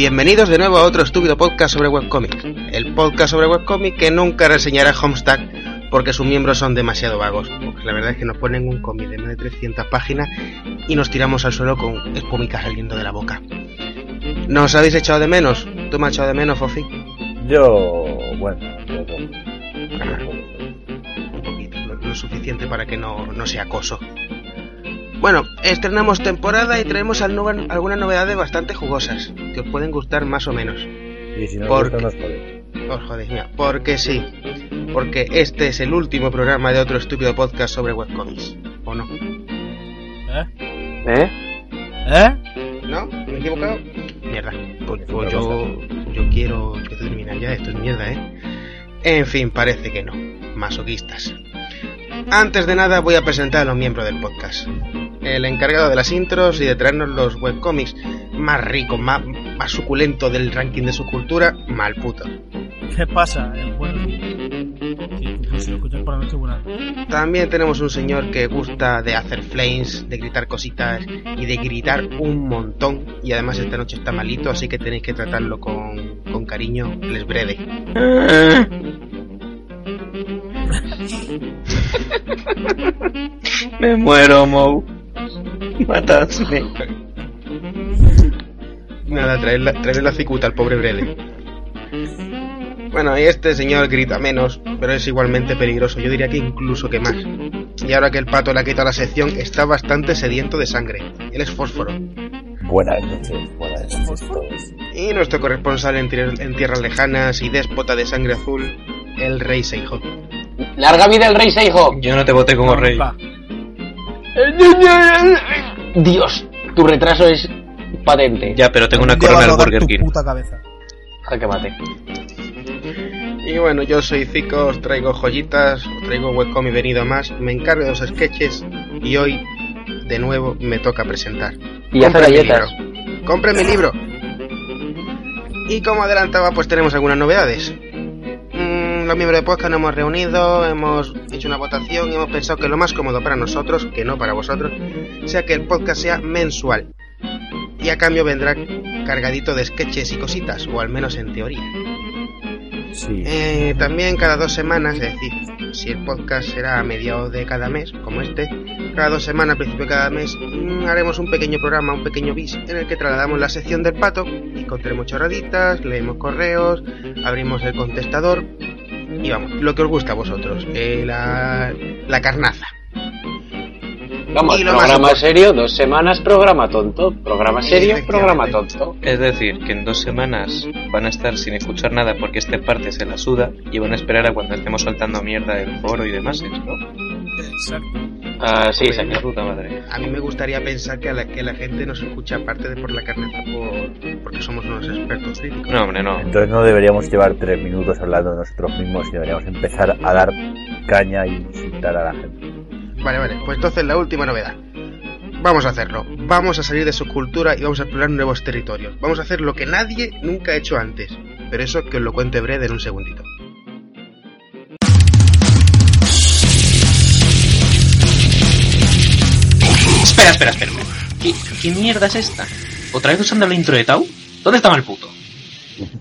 Bienvenidos de nuevo a otro estúpido podcast sobre webcomics. El podcast sobre webcomics que nunca reseñará Homestuck porque sus miembros son demasiado vagos. Porque la verdad es que nos ponen un cómic de más de 300 páginas y nos tiramos al suelo con espumicas saliendo de la boca. ¿Nos habéis echado de menos? ¿Tú me has echado de menos, Fofi? Yo, bueno, yo no. Un poquito, lo, lo suficiente para que no, no sea acoso. Bueno, estrenamos temporada y traemos al- algunas novedades bastante jugosas, que os pueden gustar más o menos. Y si no ¿Por gusta, qué? nos jode. Os jodéis, mira, porque sí. Porque este es el último programa de otro estúpido podcast sobre webcomics. ¿O no? ¿Eh? ¿Eh? ¿Eh? ¿No? ¿Me he equivocado? Mierda. Pues, Es pues yo, yo quiero, quiero terminar ya. Esto es mierda, ¿eh? En fin, parece que no. Masoquistas. Antes de nada voy a presentar a los miembros del podcast. El encargado de las intros y de traernos los webcomics más ricos, más, más suculentos del ranking de su cultura, Malputo. ¿Qué pasa? El. También tenemos un señor que gusta de hacer flames, de gritar cositas y de gritar un montón. Y además esta noche está malito, así que tenéis que tratarlo con, con cariño. Les breve. Me muero, Mou. Matadme. Nada, traerle, la cicuta al pobre Brede. Bueno, y este señor grita menos, pero es igualmente peligroso. Yo diría que incluso que más. Y ahora que el pato le ha quitado la sección, está bastante sediento de sangre. Él es fósforo. Buenas noches, buenas noches todos. Y nuestro corresponsal en, en tierras lejanas y déspota de sangre azul, el rey Seijo. Larga vida el rey Seijo. Yo no te voté como rey. Dios, tu retraso es patente. Ya, pero tengo una corona al Burger King. puta cabeza. Jaque mate. Y bueno, yo soy Zico, os traigo joyitas, os traigo webcomic venido a más, me encargo de los sketches y hoy, de nuevo, me toca presentar. Y hace Compre mi galletas. libro. ¡Compre mi libro! Y como adelantaba, pues tenemos algunas novedades. Los miembros de podcast nos hemos reunido, hemos hecho una votación y hemos pensado que lo más cómodo para nosotros, que no para vosotros, sea que el podcast sea mensual. Y a cambio vendrá cargadito de sketches y cositas, o al menos en teoría. Sí, Eh, también cada dos semanas, es decir, si el podcast será a mediados de cada mes, como este, cada dos semanas, al principio de cada mes, mm, haremos un pequeño programa, un pequeño bis, en el que trasladamos la sección del pato y contaremos chorraditas, leemos correos, abrimos el contestador y vamos, lo que os gusta a vosotros, eh, la, la carnaza. Vamos, más programa importante- serio, dos semanas, programa tonto. Programa serio, programa tonto. Es decir, que en dos semanas van a estar sin escuchar nada porque esta parte se la suda y van a esperar a cuando estemos soltando mierda del foro y demás, ¿no? Ah, sí, La señor. puta madre. A mí me gustaría pensar que, a la, que la gente nos escucha aparte de por la carnaza por, porque somos unos expertos críticos. No, hombre, no. entonces no deberíamos llevar tres minutos hablando de nosotros mismos y deberíamos empezar a dar caña y insultar a la gente. Vale, vale, pues entonces la última novedad. Vamos a hacerlo. Vamos a salir de su cultura y vamos a explorar nuevos territorios. Vamos a hacer lo que nadie nunca ha hecho antes. Pero eso que os lo cuente Brede en un segundito. Espera, espera, espera. ¿Qué, qué mierda es esta? ¿Otra vez usando la intro de Tau? ¿Dónde estaba el puto?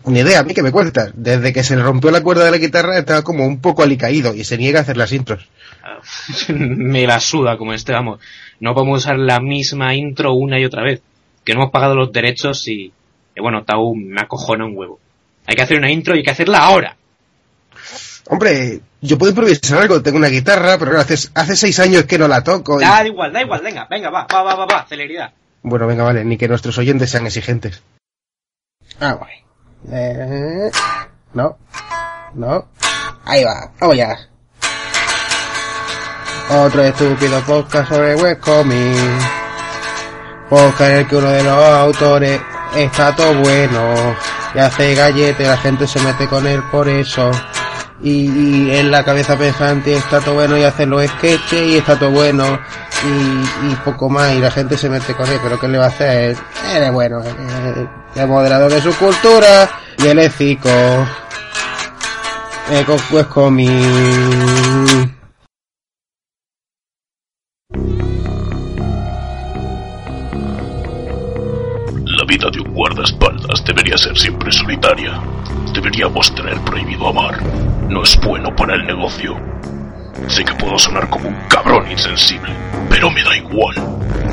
Ni idea, a mí que me cuentas. Desde que se le rompió la cuerda de la guitarra estaba como un poco alicaído y se niega a hacer las intros. Me la suda como este, vamos. No podemos usar la misma intro una y otra vez. Que no hemos pagado los derechos y... y bueno, Tau me acojona un huevo. Hay que hacer una intro y hay que hacerla ahora. Hombre, yo puedo improvisar algo, tengo una guitarra, pero claro, hace, hace seis años que no la toco. y- Da igual, da igual, venga, venga, va, va, va, va, va, celeridad. Bueno, venga, vale, ni que nuestros oyentes sean exigentes. Ah, guay. Eh, no, no. Ahí va, vamos ya. Otro estúpido podcast sobre webcomic. Podcast en el que uno de los autores está todo bueno y hace galletas y la gente se mete con él por eso. Y, en la cabeza pensante está todo bueno y hace los sketches y está todo bueno y, poco más y la gente se mete con él, pero ¿qué le va a hacer? Él es bueno, es moderador de su cultura y él es cico. Eh, pues. La vida de un guardaespaldas debería ser siempre solitaria. Deberíamos tener prohibido amar. No es bueno para el negocio. Sé que puedo sonar como un cabrón insensible, pero me da igual.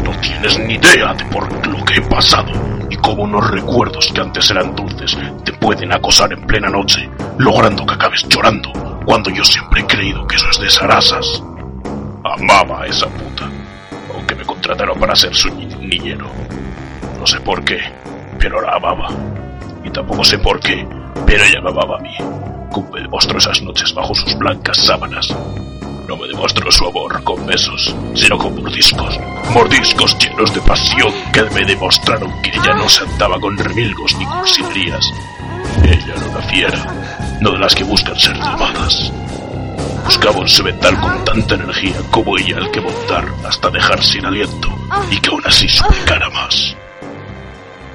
No tienes ni idea de por lo que he pasado y cómo unos recuerdos que antes eran dulces te pueden acosar en plena noche, logrando que acabes llorando cuando yo siempre he creído que eso es de sarasas. Amaba a esa puta, aunque me contrataron para ser su ni- niñero. No sé por qué, pero la amaba. Y tampoco sé por qué, pero ella me a mí. Como me demostró esas noches bajo sus blancas sábanas. No me demostró su amor con besos, sino con mordiscos. Mordiscos llenos de pasión que me demostraron que ella no se andaba con remilgos ni cursilerías. Ella era una fiera, no de las que buscan ser tomadas. Buscaba un semental con tanta energía como ella al que montar hasta dejar sin aliento y que aún así suplicara más.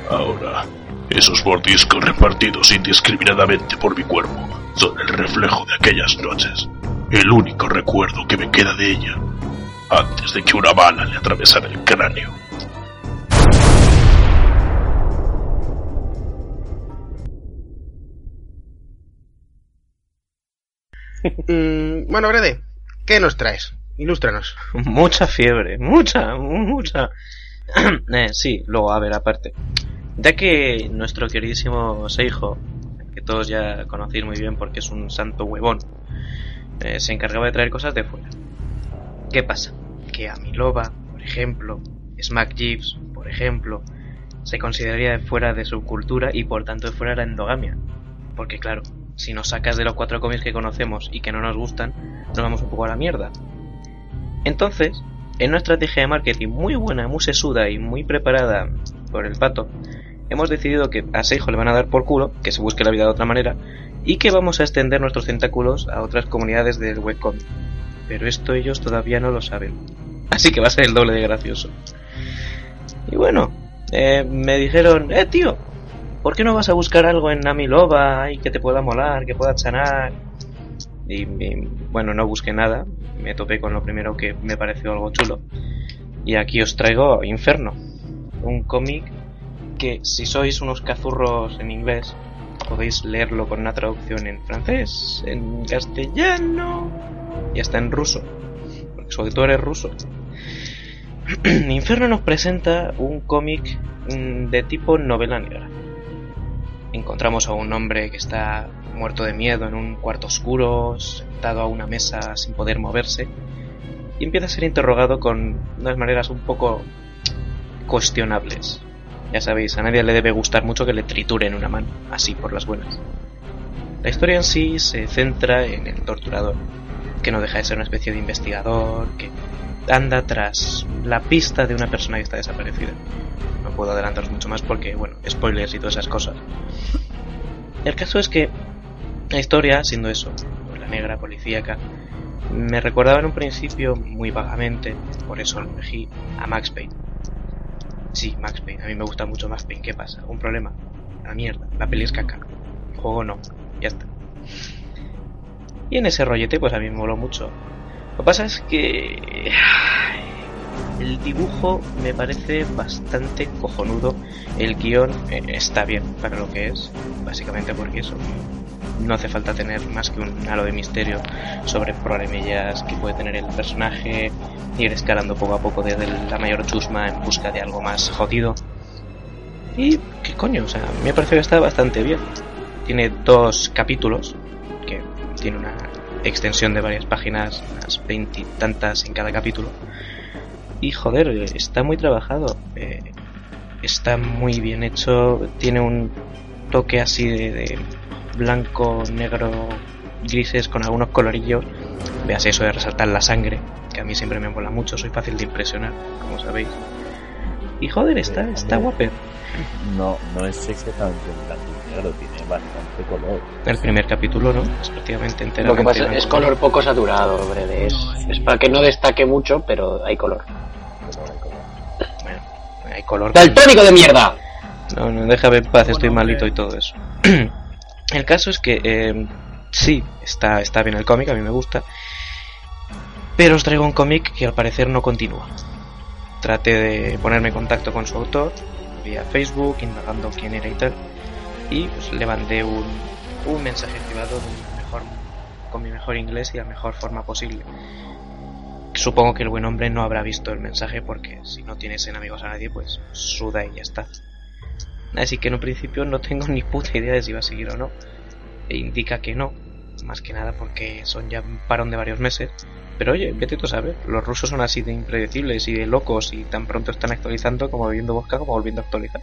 Ahora, esos mordiscos repartidos indiscriminadamente por mi cuerpo son el reflejo de aquellas noches, el único recuerdo que me queda de ella, antes de que una bala le atravesara el cráneo. Mm, bueno, Grede, ¿qué nos traes? Ilústranos. Mucha fiebre, mucha, mucha. eh, sí, luego, a ver, aparte. Ya que nuestro queridísimo Seijo, que todos ya conocéis muy bien porque es un santo huevón, eh, se encargaba de traer cosas de fuera. ¿Qué pasa? Que a Milova, por ejemplo, Smack Gibbs, por ejemplo, se consideraría de fuera de su cultura y por tanto de fuera de la endogamia. Porque claro, si nos sacas de los cuatro cómics que conocemos y que no nos gustan, nos vamos un poco a la mierda. Entonces, en una estrategia de marketing muy buena, muy sesuda y muy preparada por el pato, hemos decidido que a Seijo le van a dar por culo, que se busque la vida de otra manera, y que vamos a extender nuestros tentáculos a otras comunidades del webcomic. Pero esto ellos todavía no lo saben. Así que va a ser el doble de gracioso. Y bueno, eh, me dijeron, eh tío, ¿por qué no vas a buscar algo en Amilova y que te pueda molar, que pueda chanar? Y, y, bueno, no busqué nada, me topé con lo primero que me pareció algo chulo. Y aquí os traigo Inferno, un cómic que si sois unos cazurros en inglés, podéis leerlo con una traducción en francés, en castellano y hasta en ruso, porque sobre todo eres ruso. Inferno nos presenta un cómic mm, de tipo novela negra. Encontramos a un hombre que está muerto de miedo en un cuarto oscuro, sentado a una mesa sin poder moverse, y empieza a ser interrogado con unas maneras un poco cuestionables. Ya sabéis, a nadie le debe gustar mucho que le trituren una mano, así por las buenas. La historia en sí se centra en el torturador, que no deja de ser una especie de investigador, que anda tras la pista de una persona que está desaparecida. No puedo adelantaros mucho más porque, bueno, spoilers y todas esas cosas. El caso es que la historia, siendo eso, la negra policíaca, me recordaba en un principio muy vagamente, por eso elegí, a Max Payne. Sí, Max Payne, a mí me gusta mucho Max Payne, ¿qué pasa? ¿Un problema? La mierda, la peli es caca. El juego no, ya está. Y en ese rollete, pues a mí me moló mucho. Lo que pasa es que el dibujo me parece bastante cojonudo. El guion eh, está bien para lo que es, básicamente porque eso. No hace falta tener más que un halo de misterio sobre problemillas que puede tener el personaje, ir escalando poco a poco desde la mayor chusma en busca de algo más jodido. Y qué coño, o sea, me parece que está bastante bien. Tiene dos capítulos, que tiene una extensión de varias páginas, unas veintitantas en cada capítulo. Y joder, está muy trabajado. Eh, está muy bien hecho. Tiene un toque así de, blanco, negro, grises con algunos colorillos. Veas eso de resaltar la sangre, que a mí siempre me mola mucho, soy fácil de impresionar, como sabéis. Y joder, está, está guaper. No, no es exactamente en blanco y negro, tiene bastante color. El primer capítulo no, es prácticamente entero. Lo que pasa es color poco saturado, hombre. Es, es para que no destaque mucho, pero hay color. Bueno, hay color. ¡Daltónico de mierda! No, no, déjame en paz, estoy malito hombre. y todo eso. el caso es que eh, sí, está, está bien el cómic, a mí me gusta. Pero os traigo un cómic que al parecer no continúa. Traté de ponerme en contacto con su autor vía Facebook, indagando quién era y tal. Y pues le mandé un, un mensaje privado de mejor, con mi mejor inglés y la mejor forma posible. Supongo que el buen hombre no habrá visto el mensaje porque si no tienes en amigos a nadie, pues suda y ya está. Así que en un principio no tengo ni puta idea de si va a seguir o no. E indica que no. Más que nada porque son ya un parón de varios meses. Pero oye, vete tú a saber. Los rusos son así de impredecibles y de locos y tan pronto están actualizando como bebiendo vodka como volviendo a actualizar.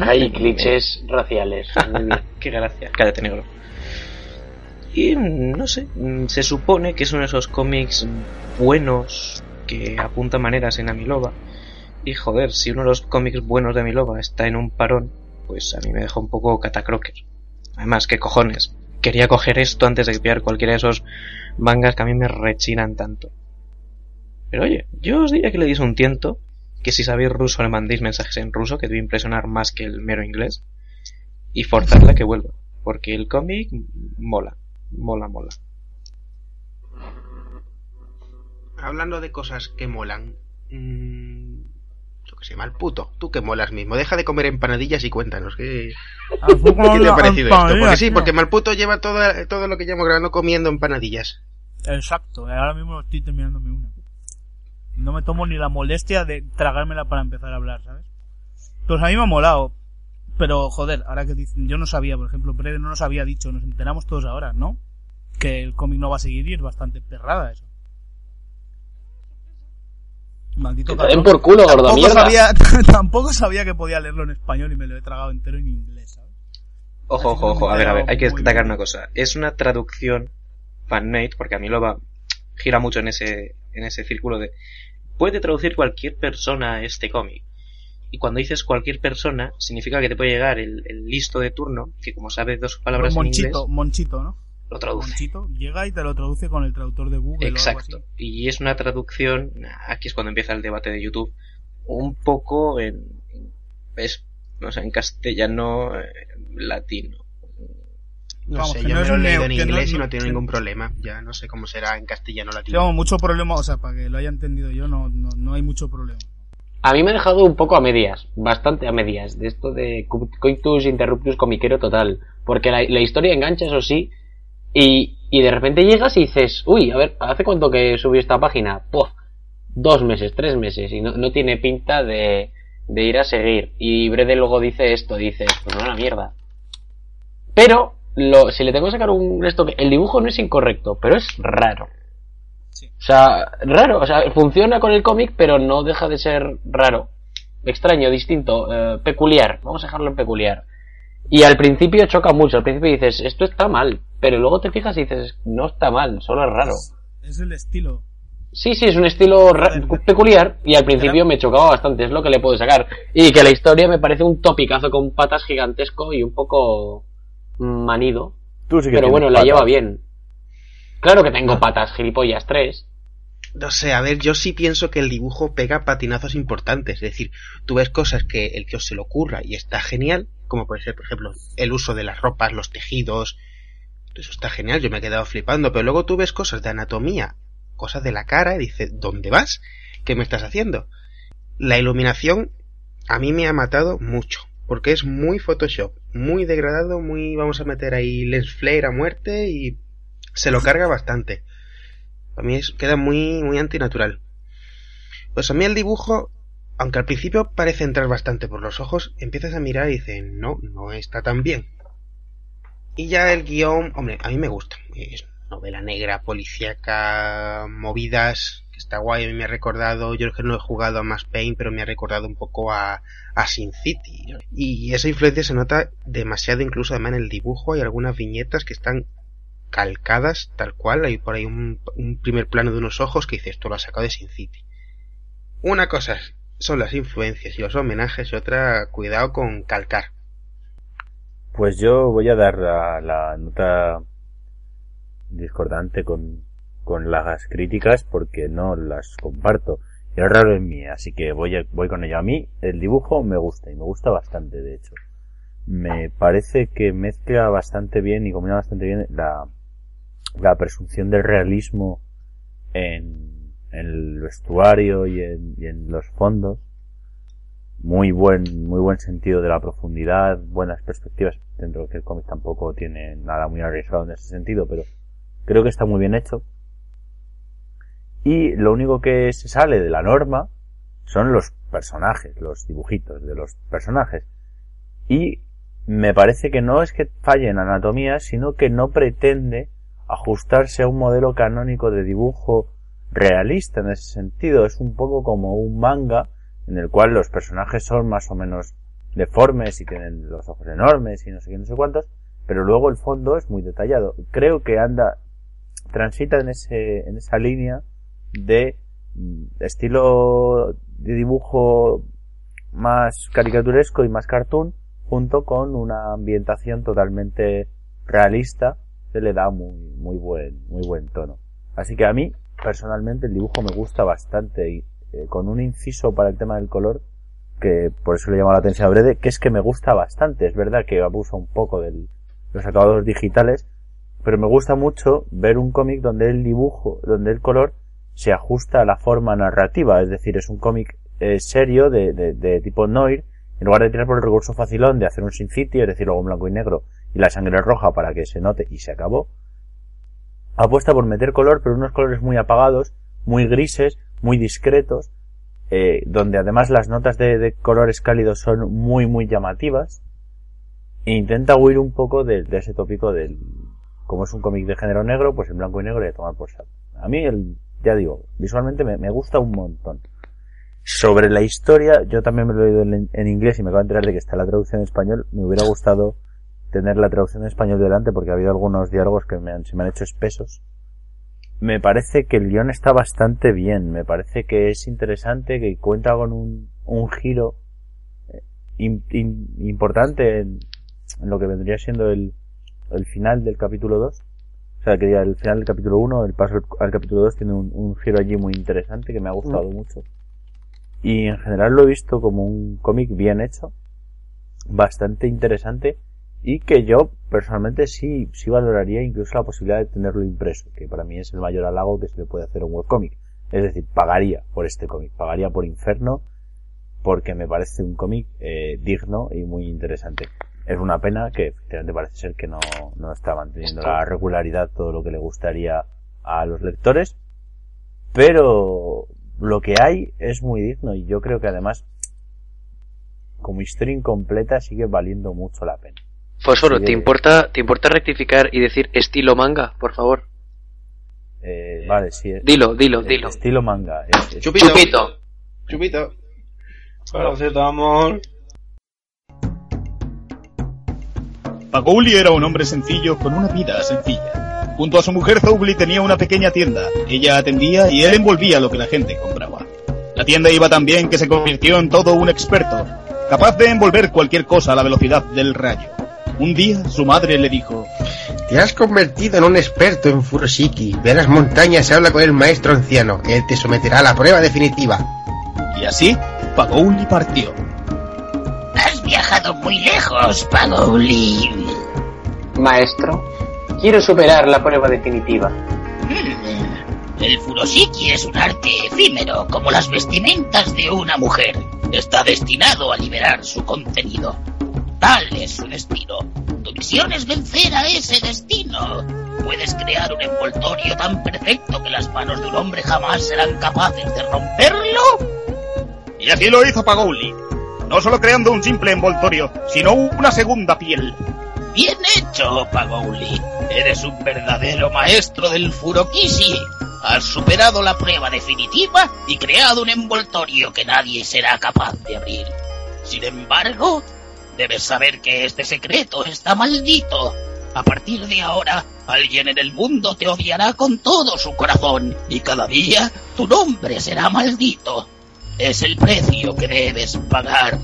Hay clichés raciales. Qué gracia. Cállate, negro. Y mm, no sé, mm, se supone que es uno de esos cómics buenos que apunta maneras en Amilova. Y joder, si uno de los cómics buenos de Amilova está en un parón, pues a mí me deja un poco catacroker. Además, ¿qué cojones? Quería coger esto antes de pillar cualquiera de esos mangas que a mí me rechinan tanto. Pero oye, yo os diría que le deis un tiento, que si sabéis ruso le mandéis mensajes en ruso, que debe impresionar más que el mero inglés, y forzarla que vuelva. Porque el cómic mola, mola, mola. Hablando de cosas que molan. mmm, que sé, mal puto. Tú que molas mismo. Deja de comer empanadillas y cuéntanos. ¿Qué, ¿qué te ha parecido esto? Porque sí, porque Malputo lleva todo, todo lo que llevamos grabando comiendo empanadillas. Exacto, ahora mismo estoy terminándome una. No me tomo ni la molestia de tragármela para empezar a hablar, ¿sabes? Pues a mí me ha molado. Pero, joder, ahora que dicen, yo no sabía, por ejemplo, Brede no nos había dicho, nos enteramos todos ahora, ¿no? Que el cómic no va a seguir y es bastante perrada eso. Maldito Que te den por culo, gorda tampoco mierda. sabía, tampoco sabía que podía leerlo en español y me lo he tragado entero en inglés, ¿sabes? Ojo, Así ojo, ojo, a ver, a ver, hay que destacar bien. una cosa. Es una traducción fanmade, porque a mí lo va, gira mucho en ese, en ese círculo de, puede traducir cualquier persona este cómic. Y cuando dices cualquier persona, significa que te puede llegar el, el listo de turno, que como sabe dos palabras en inglés, Monchito, Monchito, ¿no? Lo traduce. Llega y te lo traduce con el traductor de Google. o algo Exacto. así. Y es una traducción, aquí es cuando empieza el debate de YouTube, un poco en, es, no sé, en castellano eh, latino. No Vamos, sé, yo no me lo he un leído neo- en no- inglés y no- tengo ningún problema. Ya no sé cómo será en castellano latino. vamos, mucho problema, o sea, para que lo haya entendido yo, no, no, no hay mucho problema. A mí me ha dejado un poco a medias, bastante a medias, de esto de coitus interruptus comiquero total. Porque la, la historia engancha, eso sí, y, y de repente llegas y dices, uy, a ver, ¿hace cuánto que subí esta página? Puf, dos meses, tres meses, y no, no tiene pinta de, de ir a seguir. Y Brede luego dice esto, dices, pues no la mierda. Pero, lo, si le tengo que sacar un esto, el dibujo no es incorrecto, pero es raro. Sí. O sea, raro, o sea, funciona con el cómic, pero no deja de ser raro. Extraño, distinto, eh, peculiar. Vamos a dejarlo en peculiar. Y al principio choca mucho. Al principio dices, esto está mal. Pero luego te fijas y dices, no está mal, solo es raro. Es el estilo. Sí, sí, es un estilo peculiar. Y al principio me chocaba bastante, es lo que le puedo sacar. Y que la historia me parece un topicazo con patas gigantesco y un poco manido. Tú sí que Pero bueno, la patas. lleva bien. Claro que tengo patas, gilipollas, tres. No sé, a ver, yo sí pienso que el dibujo pega patinazos importantes. Es decir, tú ves cosas que el que os se le ocurra y está genial, como puede ser, por ejemplo, el uso de las ropas, los tejidos. Eso está genial, yo me he quedado flipando. Pero luego tú ves cosas de anatomía, cosas de la cara, y dices, ¿dónde vas? ¿Qué me estás haciendo? La iluminación a mí me ha matado mucho. Porque es muy Photoshop, muy degradado, muy vamos a meter ahí lens flare a muerte y se lo carga bastante. A mí es- queda muy, muy antinatural. Pues a mí el dibujo, aunque al principio parece entrar bastante por los ojos, empiezas a mirar y dices, no, no está tan bien. Y ya el guion, hombre, a mí me gusta. Es novela negra, policíaca, movidas, que está guay. A mí me ha recordado, yo es que no he jugado a Max Payne, pero me ha recordado un poco a, a Sin City. Y esa influencia se nota demasiado incluso además en el dibujo. Hay algunas viñetas que están calcadas tal cual. Hay por ahí un, un primer plano de unos ojos que dice esto lo ha sacado de Sin City. Una cosa son las influencias y los homenajes y otra cuidado con calcar. Pues yo voy a dar la, nota discordante con, con las críticas porque no las comparto. Y es raro en mí, así que voy, voy con ello. A mí el dibujo me gusta y me gusta bastante, de hecho. Me parece que mezcla bastante bien y combina bastante bien la, la presunción del realismo en, en el vestuario y en los fondos. Muy buen, muy buen sentido de la profundidad, buenas perspectivas, dentro de que el cómic tampoco tiene nada muy arriesgado en ese sentido, pero creo que está muy bien hecho. Y lo único que se sale de la norma son los personajes, los dibujitos de los personajes. Y me parece que no es que falle en anatomía, sino que no pretende ajustarse a un modelo canónico de dibujo realista en ese sentido. Es un poco como un manga en el cual los personajes son más o menos deformes y tienen los ojos enormes y no sé qué, no sé cuántos, pero luego el fondo es muy detallado. Creo que anda, transita en ese, en esa línea de mm, estilo de dibujo más caricaturesco y más cartoon junto con una ambientación totalmente realista que le da muy muy buen muy buen tono así que a mí personalmente el dibujo me gusta bastante y eh, con un inciso para el tema del color que por eso le llamo la atención a Brede que es que me gusta bastante. Es verdad que abusa un poco de los acabados digitales pero me gusta mucho ver un cómic donde el dibujo donde el color se ajusta a la forma narrativa. Es decir es un cómic eh, serio de, de, de tipo noir. En lugar de tirar por el recurso facilón de hacer un Sin City, es decir, luego en blanco y negro y la sangre roja para que se note y se acabó, apuesta por meter color, pero unos colores muy apagados, muy grises, muy discretos, eh, donde además las notas de, de colores cálidos son muy, muy llamativas, e intenta huir un poco de, ese tópico del, como es un cómic de género negro, pues en blanco y negro y a tomar por saco. A mí, el, ya digo, visualmente me, gusta un montón. Sobre la historia, yo también me lo he leído en, inglés y me acabo de enterar de que está la traducción en español. Me hubiera gustado tener la traducción en español delante porque ha habido algunos diálogos que se me han hecho espesos. Me parece que el guion está bastante bien. Me parece que es interesante, que cuenta con un, un giro eh, im- im- importante en, en lo que vendría siendo el, el final del capítulo 2. O sea, que ya el final del capítulo 1, el paso al, capítulo 2 tiene un, un giro allí muy interesante que me ha gustado mucho. Y en general lo he visto como un cómic bien hecho, bastante interesante y que yo personalmente sí, sí valoraría incluso la posibilidad de tenerlo impreso, que para mí es el mayor halago que se le puede hacer a un webcómic. Es decir, pagaría por este cómic, pagaría por Inferno porque me parece un cómic eh, digno y muy interesante. Es una pena que efectivamente parece ser que no, no está manteniendo la regularidad todo lo que le gustaría a los lectores, pero lo que hay es muy digno y yo creo que además como historia incompleta sigue valiendo mucho la pena. Fósforo, ¿te eh. importa, ¿te importa rectificar y decir estilo manga, por favor? Eh, vale, sí. es- Dilo, dilo, es dilo. Estilo manga. es- es- Chupito. Chupito. Chupito. Para amor. Pagouli era un hombre sencillo con una vida sencilla. Junto a su mujer Zowgli tenía una pequeña tienda. Ella atendía y él envolvía lo que la gente compraba. La tienda iba tan bien que se convirtió en todo un experto, capaz de envolver cualquier cosa a la velocidad del rayo. Un día su madre le dijo, Te has convertido en un experto en Furoshiki. Ve a las montañas y habla con el maestro anciano. Él te someterá a la prueba definitiva. y así Pagouli partió. Has viajado muy lejos, Pagouli. Maestro, quiero superar la prueba definitiva. Mm, El furoshiki es un arte efímero, como las vestimentas de una mujer. Está destinado a liberar su contenido. Tal es su destino. Tu misión es vencer a ese destino. Puedes crear un envoltorio tan perfecto que las manos de un hombre jamás serán capaces de romperlo. Y así lo hizo Pagouli. No solo creando un simple envoltorio, sino una segunda piel. Bien hecho, Pagouli. Eres un verdadero maestro del Furokishi. Has superado la prueba definitiva y creado un envoltorio que nadie será capaz de abrir. Sin embargo, debes saber que este secreto está maldito. A partir de ahora, alguien en el mundo te odiará con todo su corazón y cada día tu nombre será maldito. Es el precio que debes pagar.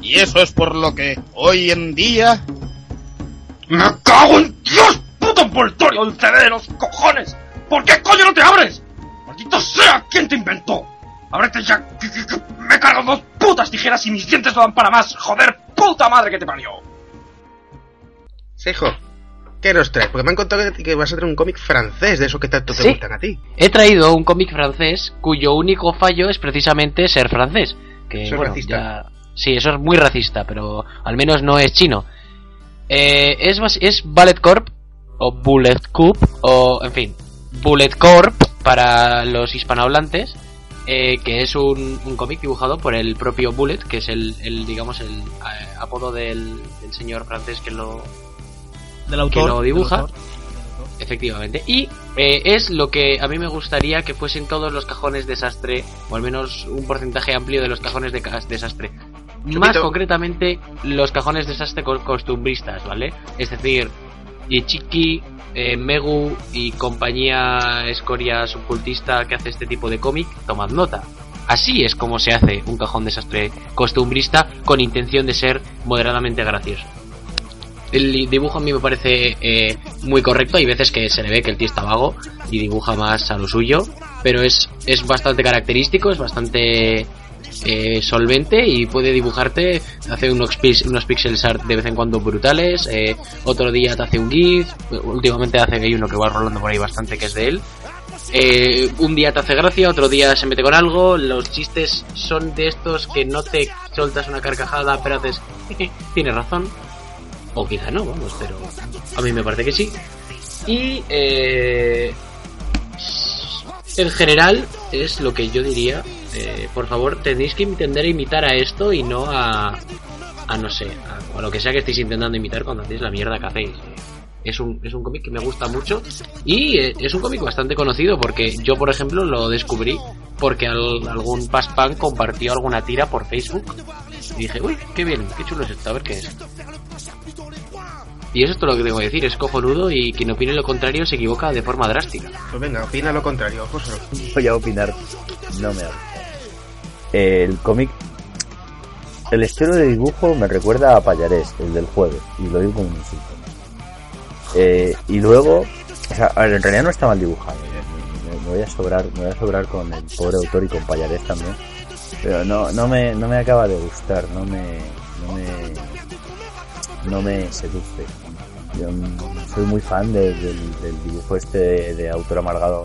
Y eso es por lo que hoy en día ¡Me cago en Dios! ¡Puto envoltorio del CD de los cojones! ¿Por qué coño no te abres? ¡Maldito sea! ¿Quién te inventó? ¡Ábrete ya! que- que- que ¡Me cargo dos putas tijeras y mis dientes no dan para más! ¡Joder! ¡Puta madre que te parió! Seijo, ¿qué nos traes? Porque me han contado que, que vas a traer un cómic francés de esos que tanto te Sí. gustan a ti. He traído un cómic francés cuyo único fallo es precisamente ser francés. Que, Eso es bueno, racista. ya- Sí, eso es muy racista, pero al menos no es chino. Eh, es, es Ballet Corp, o Bullet Corp, o en fin, Bullet Corp para los hispanohablantes, eh, que es un, un cómic dibujado por el propio Bullet, que es el, el, digamos, el eh, apodo del, del señor francés que lo, Del autor. que lo dibuja. del autor. Efectivamente. Y eh, es lo que a mí me gustaría que fuesen todos los cajones desastre, o al menos un porcentaje amplio de los cajones de ca- desastre. Más concretamente, los cajones desastre co- costumbristas, ¿vale? Es decir, Ichiki, eh, Megu y compañía escoria subcultista que hace este tipo de cómic, tomad nota. Así es como se hace un cajón desastre costumbrista con intención de ser moderadamente gracioso. El dibujo a mí me parece eh, muy correcto. Hay veces que se le ve que el tío está vago y dibuja más a lo suyo, pero es, es bastante característico, es bastante eh, solvente y puede dibujarte. Hace unos, unos pixels art de vez en cuando brutales. eh, otro día te hace un GIF. Últimamente hace hay uno que va rolando por ahí bastante que es de él. Eh, un día te hace gracia, otro día se mete con algo. Los chistes son de estos que no te soltas una carcajada, pero haces. Tienes razón. O quizá no, vamos, pero a mí me parece que sí. Y eh, en general es lo que yo diría. Eh, por favor, tenéis que intender imitar a esto y no a, a no sé, a, a lo que sea que estéis intentando imitar cuando hacéis la mierda que hacéis. Es un, es un cómic que me gusta mucho y eh, es un cómic bastante conocido porque yo, por ejemplo, lo descubrí porque al- algún paspan compartió alguna tira por Facebook y dije, uy, qué bien, qué chulo es esto, a ver qué es. Y eso es todo lo que tengo que decir, es cojonudo y quien opine lo contrario se equivoca de forma drástica. Pues venga, opina lo contrario, José. Voy a opinar. No me ha gustado. El cómic. El estilo de dibujo me recuerda a Payarés, el del jueves, y lo digo como un insulto. Eh, y luego, o sea, en realidad no está mal dibujado. eh, Me, voy a sobrar, me voy a sobrar con el pobre autor y con Payarés también. Pero no, no me, no me acaba de gustar, no me, no me, no me seduce. Yo soy muy fan de- del, del dibujo este de, autor amargado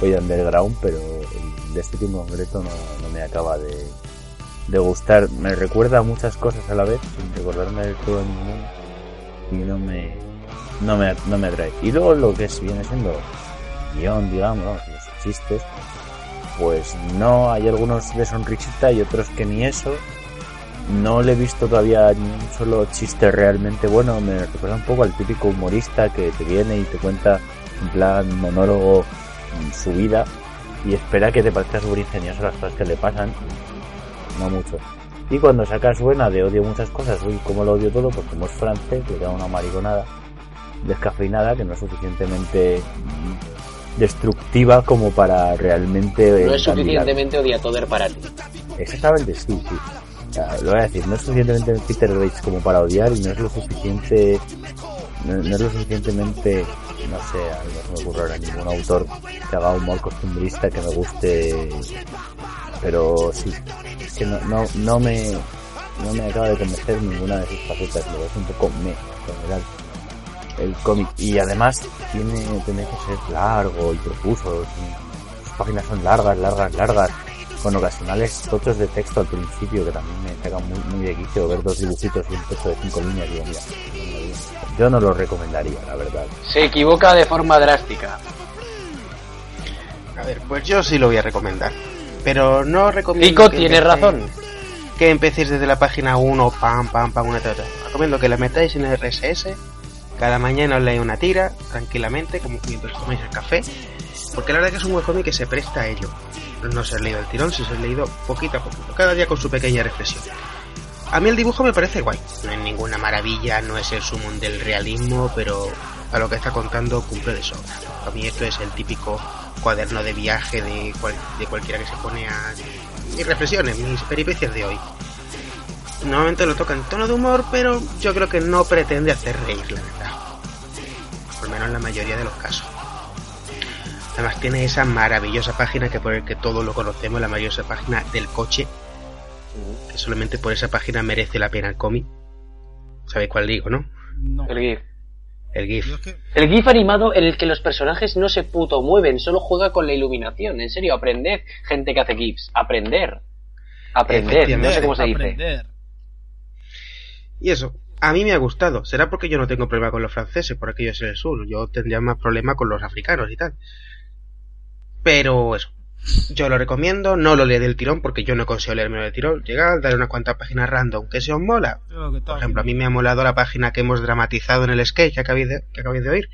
hoy de underground, pero el de este tipo concreto no, me acaba de, gustar. Me recuerda muchas cosas a la vez, sin recordarme del todo ninguno, y no me, no me, no me atrae. Y luego lo que es- viene siendo guion, digamos, los chistes, pues no, hay algunos de sonrisita y otros que ni eso. No le he visto todavía ni un solo chiste realmente bueno. Me recuerda un poco al típico humorista que te viene y te cuenta en plan monólogo mm, su vida y espera que te parezca súper ingenioso las cosas que le pasan. No mucho. Y cuando sacas buena de odio muchas cosas, uy, como lo odio todo, pues como es francés, le da una mariconada descafeinada que no es suficientemente destructiva como para realmente No eh, es candidato. suficientemente odiatoder para ti. Exactamente, sí, sí. Sea, lo voy a decir, no es suficientemente Peter Bates como para odiar y no es lo suficiente, no, no es lo suficientemente, no sé, a no se me ocurre ningún autor que haga humor costumbrista que me guste, pero sí, es que no, no, no me, no me acaba de convencer ninguna de sus facetas, lo es un poco me, en general. El cómic y además tiene, tiene que ser largo y profuso, sus páginas son largas, largas, largas con ocasionales tochos de texto al principio que también me sacan muy, muy de quicio ver dos dibujitos y un texto de cinco líneas digo mira yo no lo recomendaría la verdad Se equivoca de forma drástica. A ver, pues yo sí lo voy a recomendar. Pero no recomiendo. Pico tiene empecéis- razón. Que empecéis desde la página 1, pam, pam, pam, una tras otra. Recomiendo que la metáis en el RSS. Cada mañana os leáis una tira, tranquilamente, como mientras tomáis el café. Porque la verdad que es un buen cómic que se presta a ello. No se ha leído el tirón, si se ha leído poquito a poquito. Cada día con su pequeña reflexión. A mí el dibujo me parece guay. No es ninguna maravilla, no es el sumum del realismo, pero a lo que está contando cumple de sobra. A mí esto es el típico cuaderno de viaje de, cual- de cualquiera que se pone a mis reflexiones, mis peripecias de hoy. Normalmente lo toca en tono de humor, pero yo creo que no pretende hacer reír, la verdad. Por menos en la mayoría de los casos. Además tiene esa maravillosa página que por el que todos lo conocemos, la maravillosa página del coche, que solamente por esa página merece la pena el cómic. ¿Sabéis cuál digo, no? No. El GIF. El GIF. Yo es que El GIF animado en el que los personajes no se puto mueven, solo juega con la iluminación. En serio, aprended, gente que hace GIFs. Aprender. Aprender, no sé cómo se dice. aprender. Y eso, a mí me ha gustado. Será porque yo no tengo problema con los franceses, por aquello es el sur. Yo tendría más problema con los africanos y tal. Pero eso. Yo lo recomiendo, no lo leeré del tirón porque yo no consigo leerme del tirón. Llegar, darle unas cuantas páginas random que se os mola. Por ejemplo, a mí me ha molado la página que hemos dramatizado en el sketch que acabáis de, que de oír.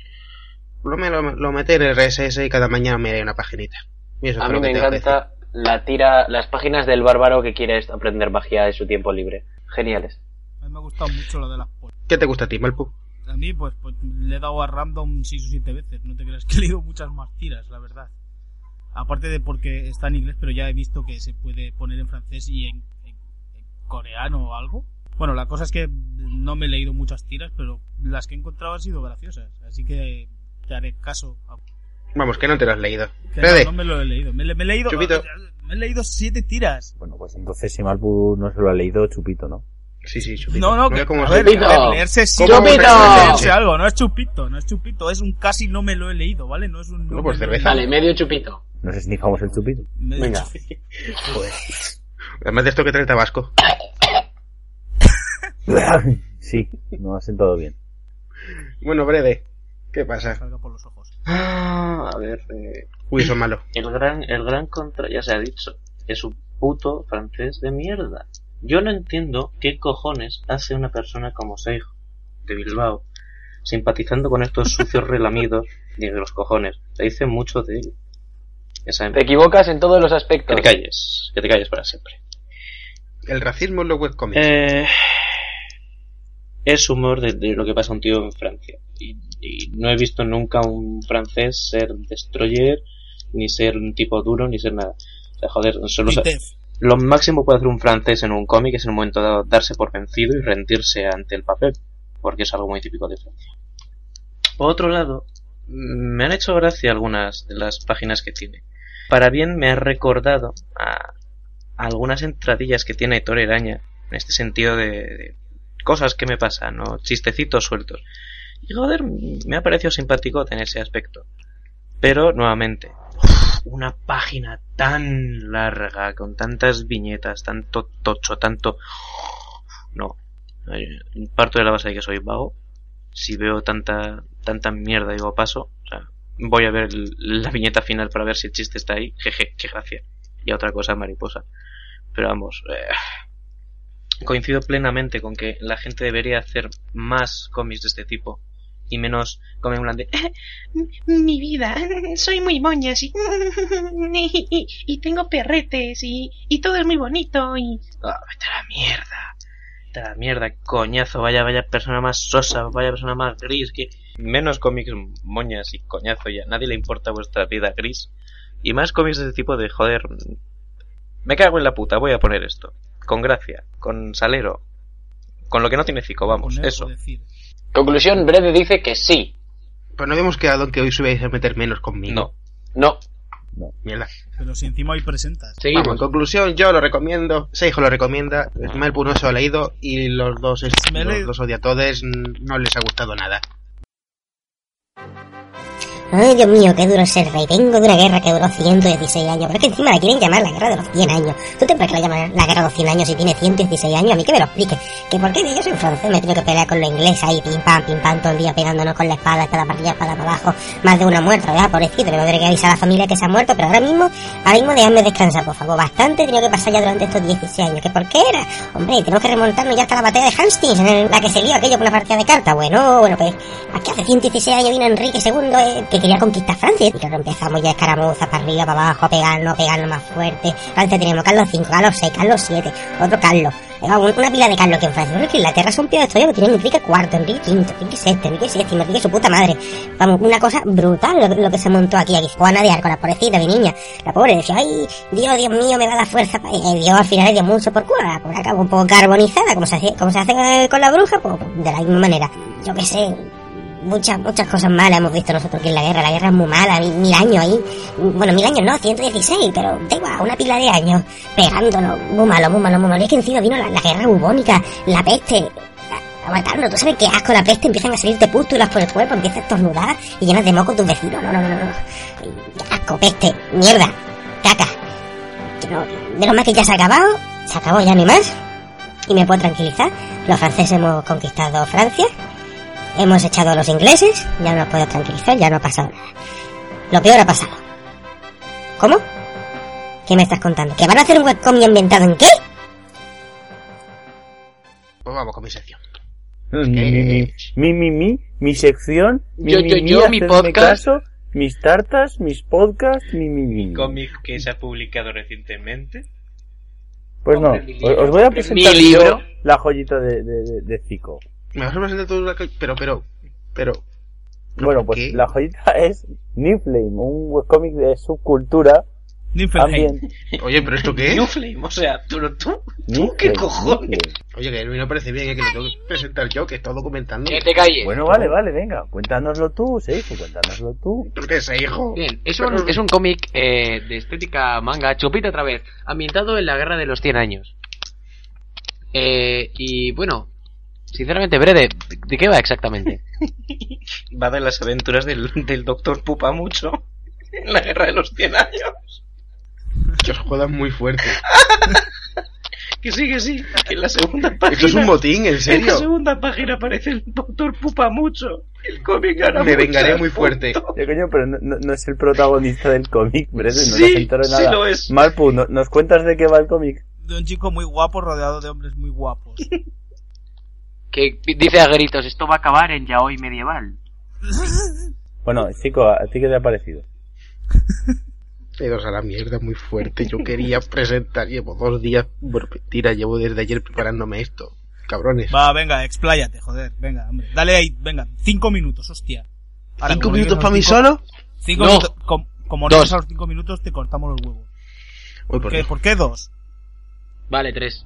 Lo, me lo, lo meté en el RSS y cada mañana me haré una paginita. Y eso es A mí me encanta la tira, las páginas del bárbaro que quiere aprender magia en su tiempo libre. Geniales. A mí me ha gustado mucho lo de las. ¿Qué te gusta a ti, Malpu? A mí, pues, pues le he dado a random 6 o 7 veces. No te creas que he leído muchas más tiras, la verdad. Aparte de porque está en inglés, pero ya he visto que se puede poner en francés y en, en- en coreano o algo. Bueno, la cosa es que no me he leído muchas tiras, pero las que he encontrado han sido graciosas. Así que te haré caso. a- Vamos, que no te lo has leído. no, no me lo he leído. Me, le- me he leído. Chupito. Me he leído siete tiras. Bueno, pues entonces si Malpu no se lo ha leído, chupito, ¿no? Sí, sí, chupito. No, no, que, cómo a ver, Chupito. a ver, leerse sí, ¿Cómo Chupito. se- leerse algo, no es chupito, no es chupito, es un casi no me lo he leído, ¿vale? No es un no No, pues cerveza. Vale, medio chupito. ¿Nos esnifamos el chupito? Venga. Joder. Además de esto que trae tabasco. sí, no ha sentado bien. Bueno, breve. ¿Qué pasa? Salga por los ojos. Ah, a ver, eh, Uy, eso es malo. el gran, el gran contra, ya se ha dicho, es un puto francés de mierda. Yo no entiendo qué cojones hace una persona como Seijo, de Bilbao, simpatizando con estos sucios relamidos de los cojones. Se dice mucho de él. Te equivocas en todos los que aspectos. te calles, que te calles para siempre. El racismo en los webcomics. Eh, es humor de, de lo que pasa a un tío en Francia. Y, y no he visto nunca un francés ser destroyer, ni ser un tipo duro, ni ser nada. O sea, joder, solo lo máximo que puede hacer un francés en un cómic es en un momento dado darse por vencido y rendirse ante el papel, porque es algo muy típico de Francia. Por otro lado, me han hecho gracia algunas de las páginas que tiene. Para bien me ha recordado a, algunas entradillas que tiene Héctor Eraña, en este sentido de, de cosas que me pasan, ¿no? chistecitos sueltos. Y joder, me ha parecido simpático en ese aspecto. Pero, nuevamente, una página tan larga, con tantas viñetas, tanto tocho, tanto... No. Eh, Parto de la base de que soy vago. Si veo tanta, tanta mierda, digo paso. O sea, voy a ver la viñeta final para ver si el chiste está ahí. Jeje, qué gracia. Y otra cosa, mariposa. Pero vamos, eh, coincido plenamente con que la gente debería hacer más cómics de este tipo y menos cómics plan "Eh, mi vida, soy muy moñas y, y, tengo perretes y, y todo es muy bonito y... Ah, vete a la mierda. Mierda, coñazo, vaya, vaya persona más sosa, vaya persona más gris, que... Menos cómics moñas y coñazo y a nadie le importa vuestra vida gris. Y más cómics de este tipo de joder... Me cago en la puta, voy a poner esto. Con gracia, con salero, con lo que no tiene cico, vamos, eso. Conclusión, Brede dice que sí. Pues no habíamos quedado en que hoy subíais a meter menos conmigo. No. No. Mierda. Pero si encima hoy presentas. Vamos, en Seguimos. conclusión, yo lo recomiendo. Seijo lo recomienda. Malpu no se lo ha leído. Y los dos, los dos odiatodes no les ha gustado nada. Ay, Dios mío, qué duro ser rey. Vengo de una guerra que duró 116 años. Pero es que encima la quieren llamar la guerra de los 100 años. ¿Tú te crees que la llaman la guerra de los 100 años si tiene 116 años? A mí que me lo explique. Que por qué yo soy francés, me he tenido que pelear con los ingleses ahí, pim pam, pim pam, todo el día pegándonos con la espada, espada para arriba, espada para abajo. Más de una muerta, ¿verdad? Pobrecito, le tendré que avisar a la familia que se ha muerto. Pero ahora mismo, ahora mismo déjame descansar, por favor. Bastante he tenido que pasar ya durante estos 16 años. ¿Que por qué era? Hombre, tenemos que remontarnos ya hasta la batalla de Hastings, en la que se lió aquello por una partida de cartas. Bueno, bueno, pues aquí hace 116 años vino Enrique II, eh, que que quería conquistar Francia. Y claro, empezamos ya escaramuzas para arriba, para abajo, a pegarnos, a pegarnos más fuerte. Francia teníamos Carlos V, Carlos VI, Carlos VII, otro Carlos. Un- una pila de Carlos aquí en Francia. Pero es que Inglaterra son pío de historia que tienen Enrique IV, Enrique V, Enrique VI, Enrique VII, Enrique su puta madre. Vamos, una cosa brutal lo, que se montó aquí. Aquí Juana de Arco, la pobrecita, mi niña. La pobre decía, ay, Dios, Dios mío, me va a dar fuerza. pa-". Y Dios al final dio mucho por culo. La pobre acabó un poco carbonizada, como se hace, como se hace con la bruja, pues de la misma manera. Yo qué sé, muchas muchas cosas malas hemos visto nosotros aquí en la guerra. La guerra es muy mala, mil, mil años ahí. Bueno, mil años no, 116, pero da igual, una pila de años pegándonos. Muy malo, muy malo, muy malo. Y es que encima vino la, guerra bubónica, la peste. A, ¿tú sabes qué asco la peste? Empiezan a salirte pústulas por el cuerpo, empiezas a estornudar y llenas de moco tus vecinos. No, no, no, no. Asco, peste, mierda, caca. Que no, menos mal que ya se ha acabado, se acabó ya ni más. Y me puedo tranquilizar. Los franceses hemos conquistado Francia. Hemos echado a los ingleses, ya no nos puedo tranquilizar, ya no ha pasado nada. Lo peor ha pasado. ¿Cómo? ¿Qué me estás contando? ¿Que van a hacer un webcomic ambientado en qué? Pues vamos con mi sección. Mi, mi, mi, mi, mi, mi sección, mi, Yo, mi, yo, mi, yo, mi podcast. caso, mis tartas, mis podcasts, mi, mi, mi. Cómic que se ha publicado recientemente. Pues no, os, libro. os voy a Mi presentar libro. yo la joyita de, de, de, de Zico. Me vas a presentar todo la... Pero, pero, pero... Bueno, pues ¿Qué? la joyita es Niflame, un webcómic de subcultura ambient. Oye, pero ¿esto qué New es? Flame, o sea, tú, tú, Niflame, ¿qué cojones? Niflame. Oye, que a mí no parece bien, eh, que lo tengo que presentar yo, que he estado documentando. Que te calles. Bueno, vale, vale, venga, cuéntanoslo tú, Seifu, cuéntanoslo tú. ¿Tú qué es, hijo? Bien, es un, Pero- es un cómic eh, de estética manga, chupita otra vez, ambientado en la guerra de los 100 años. Eh, y bueno, sinceramente, Brede, ¿de qué va exactamente? Va de las aventuras del, del Doctor Pupa mucho en la guerra de los 100 años. Que os jodan muy fuerte. Que sí, que sí, que en la segunda página. Esto es un motín, en En la serio. segunda página aparece el Doctor Pupa mucho. El cómic gana Me vengaré muy fuerte. Ya coño, pero no, no- no es el protagonista del cómic, Brede, no Sí, nos sí nada. lo es. Malpu, ¿no- ¿nos cuentas de qué va el cómic? De un chico muy guapo rodeado de hombres muy guapos. Que dice a gritos, esto va a acabar en yaoi medieval. Bueno, Zico, ¿a ti qué te ha parecido? Pero a la mierda muy fuerte. Yo quería presentar, llevo dos días, bueno, mentira, llevo desde ayer preparándome esto. Cabrones. Va, venga, expláyate, joder. Venga, hombre. Dale ahí, venga. Cinco minutos, hostia. Ahora, ¿Cinco minutos para mí solo? Cinco No. minutos. com- como no a los cinco minutos, te cortamos los huevos. Uy, ¿Por por qué. ¿Por qué dos? Vale, tres.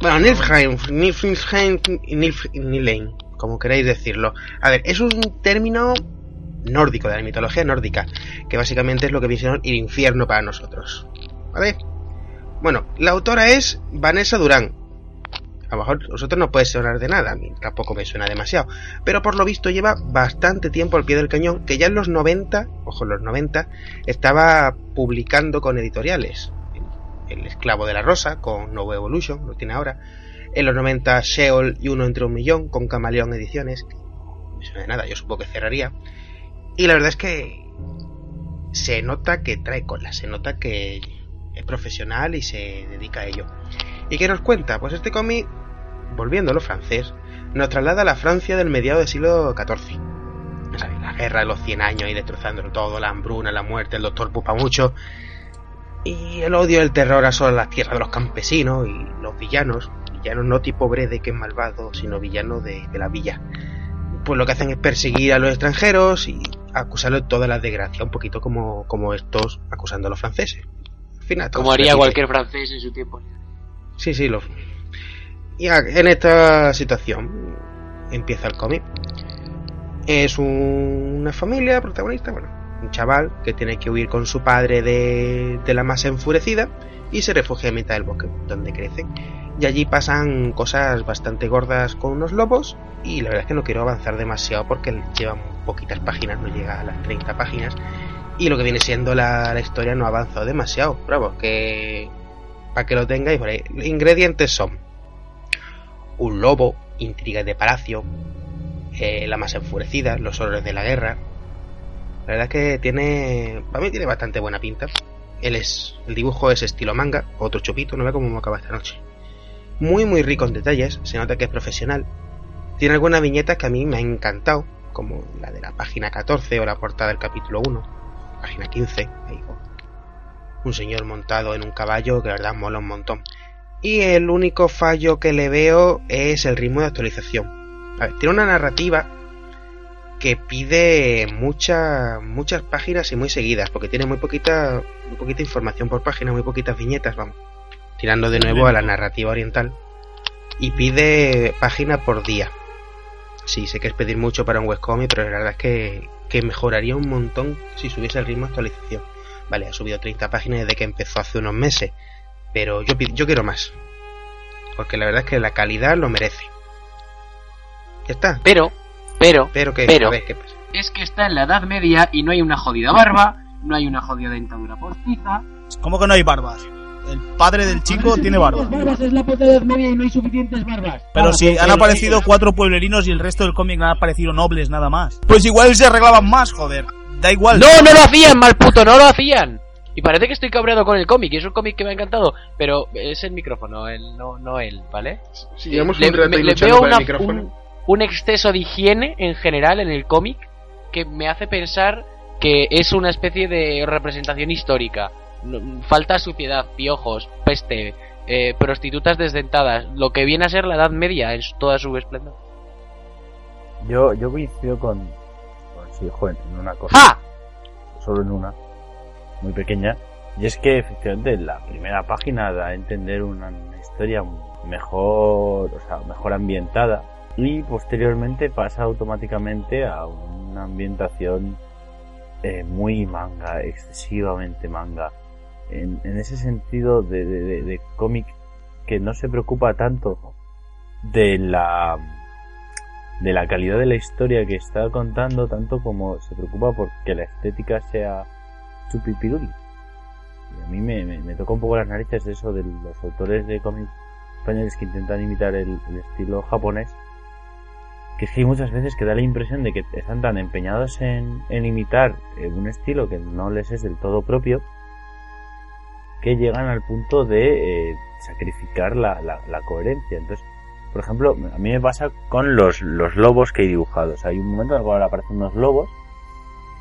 Bueno, Niflheim, Niflheim, Nif- Niflheim, como queráis decirlo. A ver, es un término nórdico, de la mitología nórdica, que básicamente es lo que viene el infierno para nosotros. ¿Vale? Bueno, la autora es Vanessa Durán. A lo mejor vosotros no puede sonar de nada, a tampoco me suena demasiado. Pero por lo visto lleva bastante tiempo al pie del cañón, que ya en los 90, ojo, en los 90, estaba publicando con editoriales. El esclavo de la rosa, con Novo Evolution, lo tiene ahora. En los 90, Sheol y uno entre un millón, con Camaleón Ediciones. No de nada, yo supongo que cerraría. Y la verdad es que se nota que trae cola, se nota que es profesional y se dedica a ello. ¿Y qué nos cuenta? Pues este cómic, volviendo a lo francés, nos traslada a la Francia del mediado del siglo XIV. La guerra de los 100 años y destrozándolo todo, la hambruna, la muerte, el doctor Pupa mucho. Y el odio y el terror asolan las tierras de los campesinos y los villanos. Villanos no tipo Brede, que es malvado, sino villano de, de la villa. Pues lo que hacen es perseguir a los extranjeros y acusarlos de todas las desgracias, un poquito como, como estos acusando a los franceses. Al final, Como haría cualquier francés en su tiempo. Sí, sí, lo... Y en esta situación empieza el cómic. Es un- una familia protagonista, bueno, un chaval que tiene que huir con su padre de, de la masa enfurecida y se refugia en mitad del bosque, donde crecen. Y allí pasan cosas bastante gordas con unos lobos y la verdad es que no quiero avanzar demasiado porque llevan poquitas páginas, no llega a las 30 páginas. Y lo que viene siendo la, la historia no ha avanzado demasiado. Bravo, que para que lo tengáis por ahí. Los ingredientes son un lobo, intrigas de palacio, eh, la masa enfurecida, los horrores de la guerra. La verdad es que tiene, para mí tiene bastante buena pinta. Él es, el dibujo es estilo manga, otro chupito, no ve cómo me acaba esta noche. Muy muy rico en detalles, se nota que es profesional. Tiene algunas viñetas que a mí me han encantado, como la de la página 14 o la portada del capítulo 1, página 15, ahí, oh. un señor montado en un caballo que la verdad mola un montón. Y el único fallo que le veo es el ritmo de actualización. A ver, tiene una narrativa que pide muchas muchas páginas y muy seguidas, porque tiene muy poquita, muy poquita información por página, muy poquitas viñetas, vamos. Tirando de nuevo a la narrativa oriental. Y pide página por día. Sí, sé que es pedir mucho para un webcomic, pero la verdad es que, que mejoraría un montón si subiese el ritmo de actualización. Vale, ha subido 30 páginas desde que empezó hace unos meses, pero yo, yo quiero más. Porque la verdad es que la calidad lo merece. Ya está. Pero, pero, Pero que, pero- a ver, ¿qué pasa? es que está en la Edad Media y no hay una jodida barba, no hay una jodida dentadura postiza. ¿Cómo que no hay barbas? El padre del chico tiene barba. barbas es la puta Edad Media y no hay suficientes barbas. Pero si han aparecido cuatro pueblerinos y el resto del cómic han aparecido nobles nada más. Pues igual se arreglaban más, joder. Da igual. No, no lo hacían, mal puto, no lo hacían. Y parece que estoy cabreado con el cómic, y es un cómic que me ha encantado, pero es el micrófono, el, no, no él, ¿vale? Si llevamos Le- me- le veo por el una- micrófono. un, un exceso de higiene en general en el cómic que me hace pensar que es una especie de representación histórica. Falta suciedad, piojos, peste, eh, prostitutas desdentadas, lo que viene a ser la Edad Media en toda su esplendor. Yo, yo coincido con, con sí, joder, en una cosa. ¡Ja! Solo en una. Muy pequeña. Y es que efectivamente la primera página da a entender una, una historia mejor, o sea, mejor ambientada. Y posteriormente pasa automáticamente a una ambientación eh, muy manga, excesivamente manga. En, ese sentido de, de, cómic que no se preocupa tanto de la de la calidad de la historia que está contando tanto como se preocupa porque la estética sea chupipiruli. Y a mí me, me, toca un poco las narices eso de los autores de cómics españoles que intentan imitar el estilo japonés que es que hay muchas veces que da la impresión de que están tan empeñados en, en imitar eh, un estilo que no les es del todo propio que llegan al punto de eh, sacrificar la, la, la coherencia. Entonces, por ejemplo, a mí me pasa con los, los lobos que hay dibujados. Hay un momento en el cual aparecen unos lobos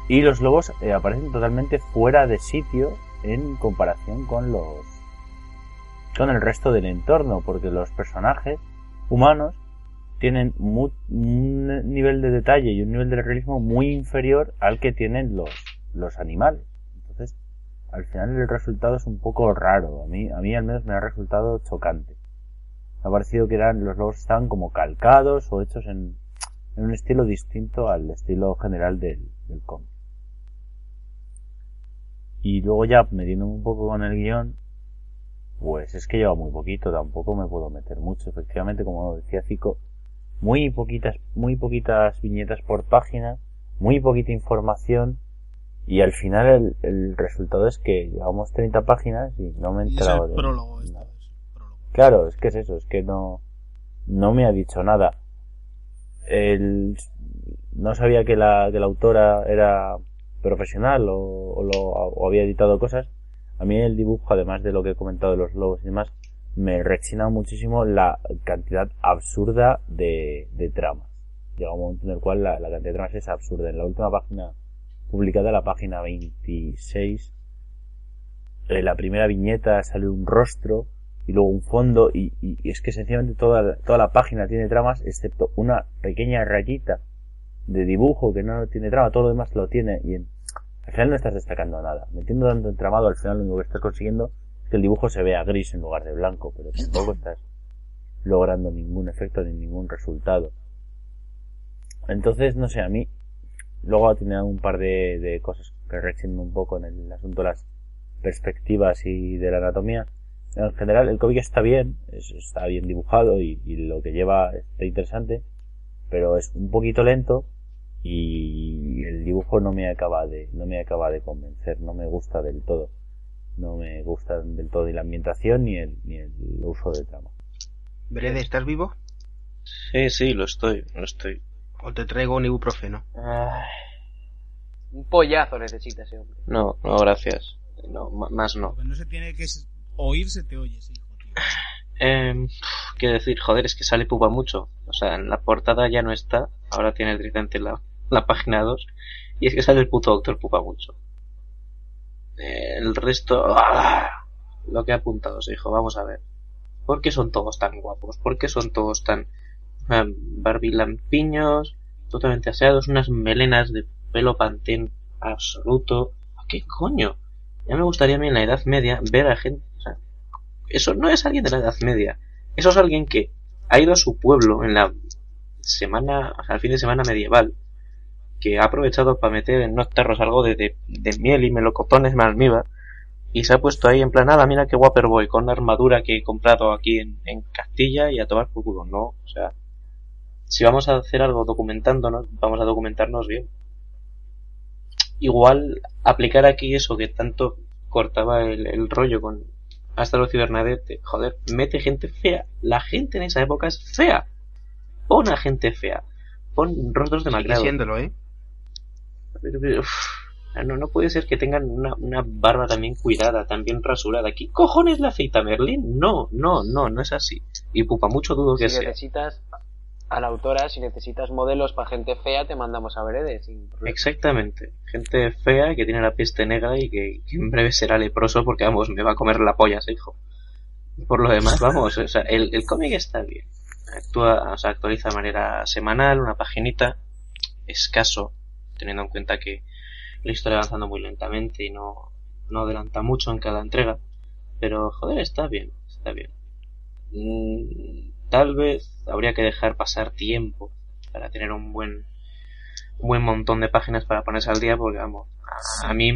y los lobos eh, aparecen totalmente fuera de sitio en comparación con los con el resto del entorno, porque los personajes humanos tienen un nivel de detalle y un nivel de realismo muy inferior al que tienen los, los animales. Entonces, al final el resultado es un poco raro. A mí, a mí al menos me ha resultado chocante. Me ha parecido que eran, los lobos estaban como calcados o hechos en, en un estilo distinto al estilo general del, del cómic. Y luego ya metiéndome un poco con el guion, pues es que lleva muy poquito, tampoco me puedo meter mucho. Efectivamente, como decía Cico, muy poquitas, muy poquitas viñetas por página, muy poquita información, y al final el, el resultado es que llevamos 30 páginas y no me he enterado de prólogo esto, nada. es prólogo. Claro, es que es eso, es que no, no me ha dicho nada. El, no sabía que la, que la autora era profesional o, o lo, o había editado cosas. A mí el dibujo, además de lo que he comentado de los lobos y demás, me rechina muchísimo la cantidad absurda de, de tramas. Llega un momento en el cual la, cantidad de tramas es absurda. En la última página publicada, la página 26, en la primera viñeta sale un rostro y luego un fondo y, y- es que sencillamente toda, toda la página tiene tramas excepto una pequeña rayita de dibujo que no tiene trama, todo lo demás lo tiene y en- al final no estás destacando nada. Metiendo tanto entramado, al final lo único que estás consiguiendo que el dibujo se vea gris en lugar de blanco, pero tampoco estás logrando ningún efecto ni ningún resultado. Entonces, no sé, a mí luego tiene un par de, de cosas que rechinan un poco en el asunto de las perspectivas y de la anatomía. En general, el cómic está bien, es- está bien dibujado y, y lo que lleva está interesante, pero es un poquito lento y el dibujo no me acaba de, no me acaba de convencer, no me gusta del todo. No me gusta del todo ni la ambientación ni el, ni el uso de trama. Brede, ¿estás vivo? Sí, sí, lo estoy, lo estoy. ¿O te traigo un ibuprofeno? Un pollazo necesita ese hombre. No, no, gracias. No, más no. No se tiene que es oír, se te oye, sí, hijo, tío. Eh, qué decir, joder, es que sale pupa mucho. O sea, en la portada ya no está, ahora tiene el tridente en la la página 2, y es que sale el puto Doctor Pupa mucho. El resto, ¡ah! lo que ha apuntado se dijo, vamos a ver. ¿Por qué son todos tan guapos? ¿Por qué son todos tan um, barbilampiños, totalmente aseados, unas melenas de pelo pantén absoluto? ¿Qué coño? Ya me gustaría a mí en la Edad Media ver a gente... O sea, eso no es alguien de la Edad Media. Eso es alguien que ha ido a su pueblo en la semana, o sea, fin de semana medieval, que ha aprovechado para meter en unos tarros algo de, de, de miel y melocotones en almíbar y se ha puesto ahí en plan, nada, mira qué guaper voy, con una armadura que he comprado aquí en, en Castilla y a tomar por culo, no, o sea, si vamos a hacer algo documentándonos, vamos a documentarnos bien. Igual aplicar aquí eso que tanto cortaba el, el rollo con Astro Cibernadete, joder, mete gente fea. La gente en esa época es fea. Pon a gente fea. Pon rostros de siéndolo, ¿eh? Pero, pero, uf, no, no puede ser que tengan una, una barba también cuidada, también rasurada. ¿Qué cojones le afeita Merlin? No, no, no, no es así. Y pupa mucho dudo que Si sea. necesitas a la autora, si necesitas modelos para gente fea, te mandamos a Verede. Sin problema. Exactamente. Gente fea que tiene la peste negra y que, que en breve será leproso porque, vamos, me va a comer la polla ese hijo. Por lo demás, vamos, o sea, el, el cómic está bien. Actúa, o sea, actualiza de manera semanal, una paginita, escaso, teniendo en cuenta que la historia va avanzando muy lentamente y no, no adelanta mucho en cada entrega. Pero, joder, está bien, está bien. Mm, tal vez habría que dejar pasar tiempo para tener un buen un buen montón de páginas para ponerse al día porque vamos a, a mí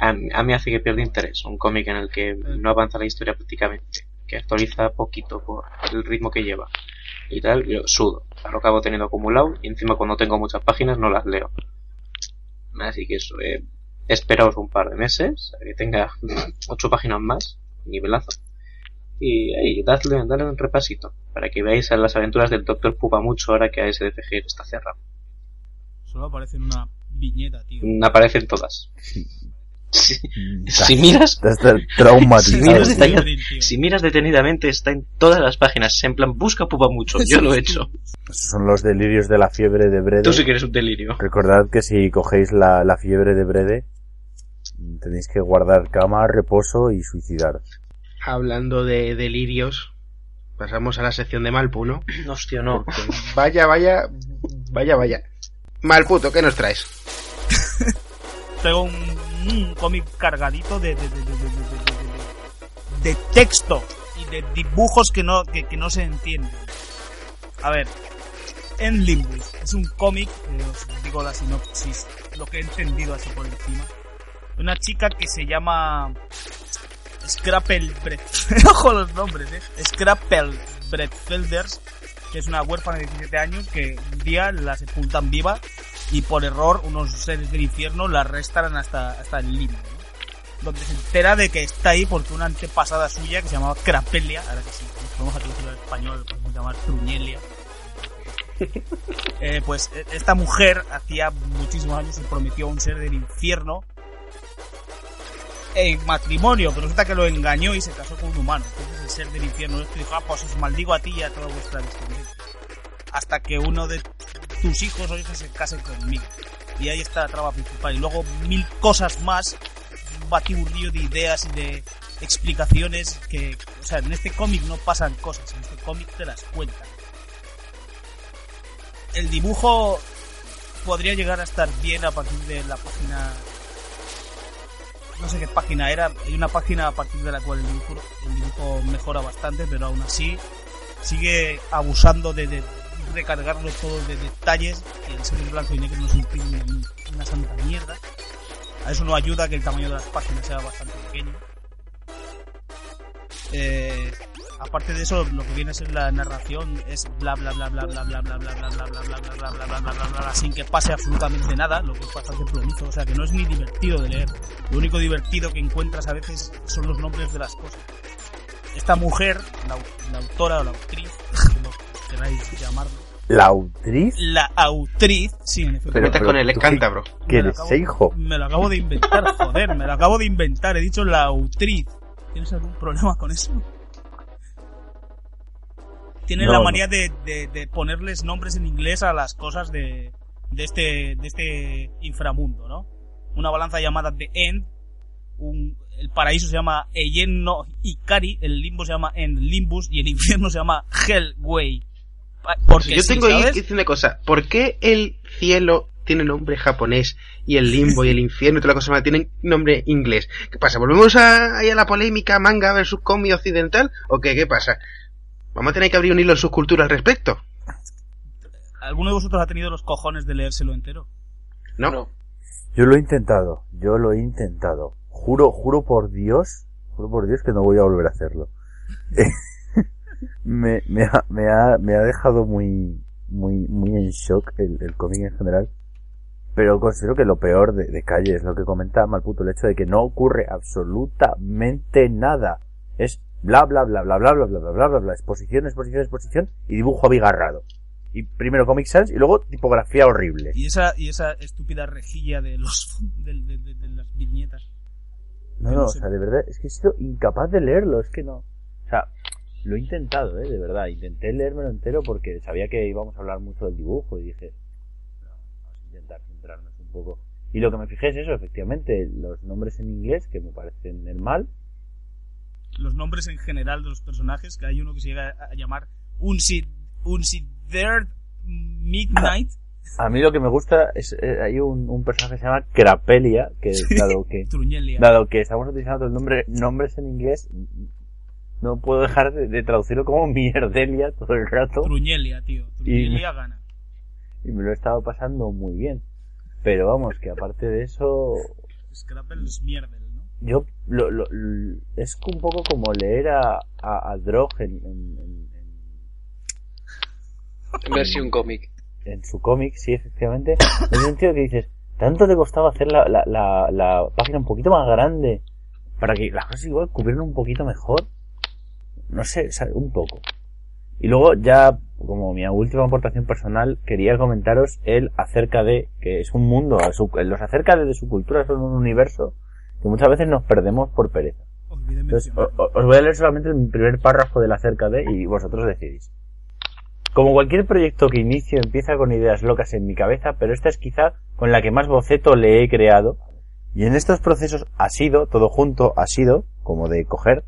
a, a mí hace que pierda interés un cómic en el que no avanza la historia prácticamente que actualiza poquito por el ritmo que lleva y tal yo sudo lo acabo teniendo acumulado y encima cuando tengo muchas páginas no las leo así que eso eh, esperaos un par de meses a que tenga ocho páginas más nivelazo y ahí, dadle, dadle un repasito para que veáis a las aventuras del Doctor Pupa mucho ahora que ASDFG está cerrado. Solo aparece en una viñeta, tío. Aparecen todas. Si, si miras, si traumatizado. miras, si miras detenidamente está en todas las páginas. En plan, busca Pupa mucho. Yo lo he hecho. Son los delirios de la fiebre de Brede. Tú sí que eres un delirio. Recordad que si cogéis la, la fiebre de Brede, tenéis que guardar cama, reposo y suicidaros. Hablando de delirios, pasamos a la sección de Malpu, ¿no? Hostia, no. Vaya, vaya, vaya, vaya. Malputo, ¿qué nos traes? Tengo un, un cómic cargadito de, de, de, de, texto y de dibujos que no, que, que no se entienden. A ver, en Limbus es un cómic, eh, os digo la sinopsis, lo que he entendido así por encima. Una chica que se llama Scrappelbrett. Ojo los nombres, eh. Que es una huérfana de 17 años que un día la sepultan viva y por error unos seres del infierno la arrestan hasta, hasta el limbo. ¿no? Donde se entera de que está ahí porque una antepasada suya que se llamaba Crapelia, ahora que sí, podemos a traducirlo en español, podemos llamar Truñelia. Eh, pues eh, esta mujer hacía muchísimos años se prometió a un ser del infierno en matrimonio, pero resulta que lo engañó y se casó con un humano. Entonces el ser del infierno esto dijo, ah, pues os maldigo a ti y a toda vuestra descendencia. Hasta que uno de tus hijos o hijas se casen conmigo. Y ahí está la trama principal. Y luego mil cosas más, un batiburrillo de ideas y de explicaciones que, o sea, en este cómic no pasan cosas, en este cómic te las cuentan. El dibujo podría llegar a estar bien a partir de la página no sé qué página era, hay una página a partir de la cual el dibujo, el dibujo mejora bastante, pero aún así sigue abusando de, de recargarlo todo de detalles y el ser blanco y negro no es un ni una santa mierda. A eso no ayuda que el tamaño de las páginas sea bastante pequeño. Eh, aparte de eso, lo que viene a ser la narración es bla bla bla bla bla bla bla bla bla bla bla bla bla bla bla bla bla bla bla sin que pase absolutamente nada, lo que es bastante plomizo, o sea que no es ni divertido de leer. Lo único divertido que encuentras a veces son los nombres de las cosas. Esta mujer, la autora o la actriz, como queráis llamarlo, ¿La autriz? la autriz, sí, en efecto. Te metes con el ¿tú qué- cántabro. ¿Qué Me lo eres, acabo- hijo? Me lo acabo de inventar, joder, me lo acabo de inventar. He dicho la autriz. ¿Tienes algún problema con eso? Tienes No, la no. manía de, de- de ponerles nombres en inglés a las cosas de, de este, de este inframundo, ¿no? Una balanza llamada The End, un, el paraíso se llama Eyen no Ikari, el limbo se llama End Limbus y el infierno se llama Hellway. Porque Yo sí, tengo que decir una cosa. ¿Por qué el cielo tiene nombre japonés y el limbo y el infierno y toda la cosa más tienen nombre inglés? ¿Qué pasa? ¿Volvemos a, ahí a la polémica manga versus cómic occidental? ¿O qué? ¿Qué pasa? Vamos a tener que abrir un hilo en subcultura al respecto. ¿Alguno de vosotros ha tenido los cojones de leérselo entero? ¿No? Yo lo he intentado, yo lo he intentado. Juro, juro por Dios, juro por Dios que no voy a volver a hacerlo. me, me, ha, me, ha, me ha dejado muy, muy, muy en shock el, el cómic en general. Pero considero que lo peor de, de Calle es lo que comentaba Malputo, el hecho de que no ocurre absolutamente nada. Es bla bla bla bla bla bla bla bla bla bla bla, exposición, exposición, exposición y dibujo abigarrado. Y primero Comic Sans y luego tipografía horrible. Y esa, y esa estúpida rejilla de los, de, de- de- de las viñetas. No, no, no o sea, de verdad, es que he sido incapaz de leerlo, es que no. O sea, lo he intentado, ¿eh? De verdad, intenté leérmelo entero porque sabía que íbamos a hablar mucho del dibujo y dije, no, vamos a intentar centrarnos un poco. Y lo que me fijé es eso, efectivamente, los nombres en inglés, que me parecen el mal, Los nombres en general de los personajes, que hay uno que se llega a llamar Unsi, Unsidered Midnight. A mí lo que me gusta es, eh, hay un, un personaje que se llama Crapelia, que dado que, dado que estamos utilizando el nombre, nombres en inglés, no puedo dejar de, de traducirlo como mierdelia todo el rato. Truñelia, tío. Truñelia gana. y me lo he estado pasando muy bien. Pero vamos, que aparte de eso, Scrapple es mierda, ¿no? yo lo, lo- l- es un poco como leer a, a, a Drog en, en, en- En versión cómic. en su cómic, sí, efectivamente, en el sentido que dices, tanto te costaba hacer la, la, la, la página un poquito más grande para que las cosas igual cubrieran un poquito mejor. No sé, un poco. Y luego ya, como mi última aportación personal, quería comentaros el acerca de, que es un mundo, los acerca de, de su cultura son un universo que muchas veces nos perdemos por pereza. Entonces, os voy a leer solamente el primer párrafo del acerca de y vosotros decidís. Como cualquier proyecto que inicio empieza con ideas locas en mi cabeza, pero esta es quizá con la que más boceto le he creado. Y en estos procesos ha sido, todo junto, ha sido, como de coger,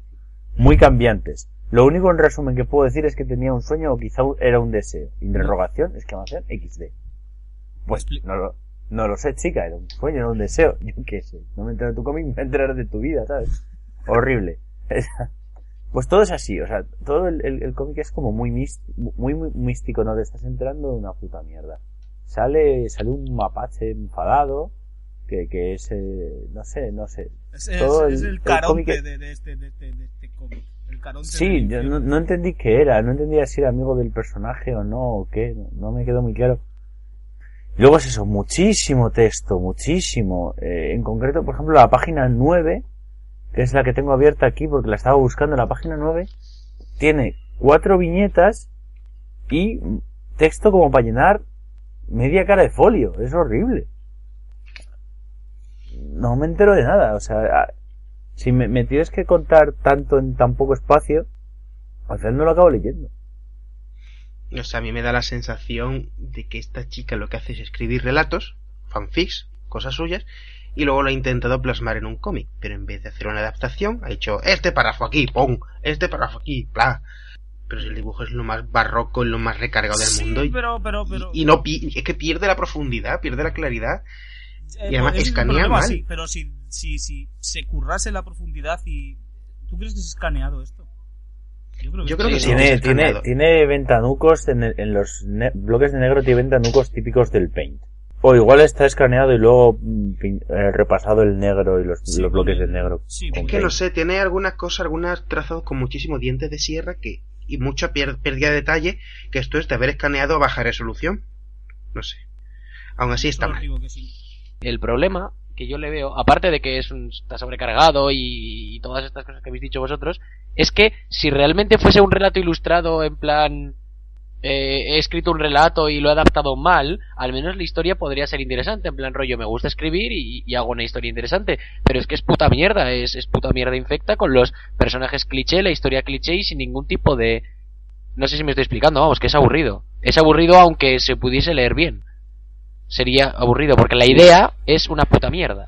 muy cambiantes. Lo único en resumen que puedo decir es que tenía un sueño o quizá era un deseo. Interrogación, exclamación, XD. Pues no lo, no lo sé, chica, era un sueño, era un deseo. Yo qué sé, no me entero de tu cómic, me enteraré de tu vida, ¿sabes? Horrible. Pues todo es así, o sea, todo el, el- el cómic es como muy, mis- muy, muy místico, no te estás enterando de una puta mierda. Sale, sale un mapache enfadado, que, que es, eh, no sé, no sé. Es, es- todo es el- el el caronte cómic- de, de este, de, este, de cómic. El caronte Sí, yo no, no entendí qué era, no entendía si era amigo del personaje o no, o qué, no, me quedó muy claro. Luego es eso, muchísimo texto, muchísimo. Eh, en concreto, por ejemplo, la página 9, que es la que tengo abierta aquí porque la estaba buscando, la página 9, tiene cuatro viñetas y texto como para llenar media cara de folio. Es horrible. No me entero de nada, o sea, si me, me tienes que contar tanto en tan poco espacio, al final no lo acabo leyendo. O sea, a mí me da la sensación de que esta chica lo que hace es escribir relatos, fanfics, cosas suyas, y luego lo ha intentado plasmar en un cómic, pero en vez de hacer una adaptación, ha hecho este párrafo aquí, ¡pum! Este párrafo aquí, ¡bla! Pero si el dibujo es lo más barroco, es lo más recargado del Sí, mundo, y, pero, pero, pero... y no pi- es que pierde la profundidad, pierde la claridad. Eh, y además es el escanea problema, mal. sí, pero si, si, si se currase la profundidad y... ¿Tú crees que es escaneado esto? Yo creo que, Yo creo sí. que sí. tiene, es tiene, tiene ventanucos en, el- en los bloques de negro, tiene ventanucos típicos del paint. O igual está escaneado y luego mm, eh, repasado el negro y los, Sí, los bloques de negro. sí, Es que no sé, tiene algunas cosas, algunos trazados con muchísimos dientes de sierra que y mucha pérdida de detalle, que esto es de haber escaneado a baja resolución. No sé. Aún así está Solo mal. digo que sí. El problema que yo le veo, aparte de que es un, está sobrecargado y, y todas estas cosas que habéis dicho vosotros, es que si realmente fuese un relato ilustrado en plan eh, he escrito un relato y lo he adaptado mal, al menos la historia podría ser interesante, en plan rollo me gusta escribir y, hago una historia interesante, pero es que es puta mierda, es, es puta mierda infecta con los personajes cliché, la historia cliché y sin ningún tipo de... No sé si me estoy explicando, vamos, que es aburrido. Es aburrido aunque se pudiese leer bien. Sería aburrido, porque la idea es una puta mierda.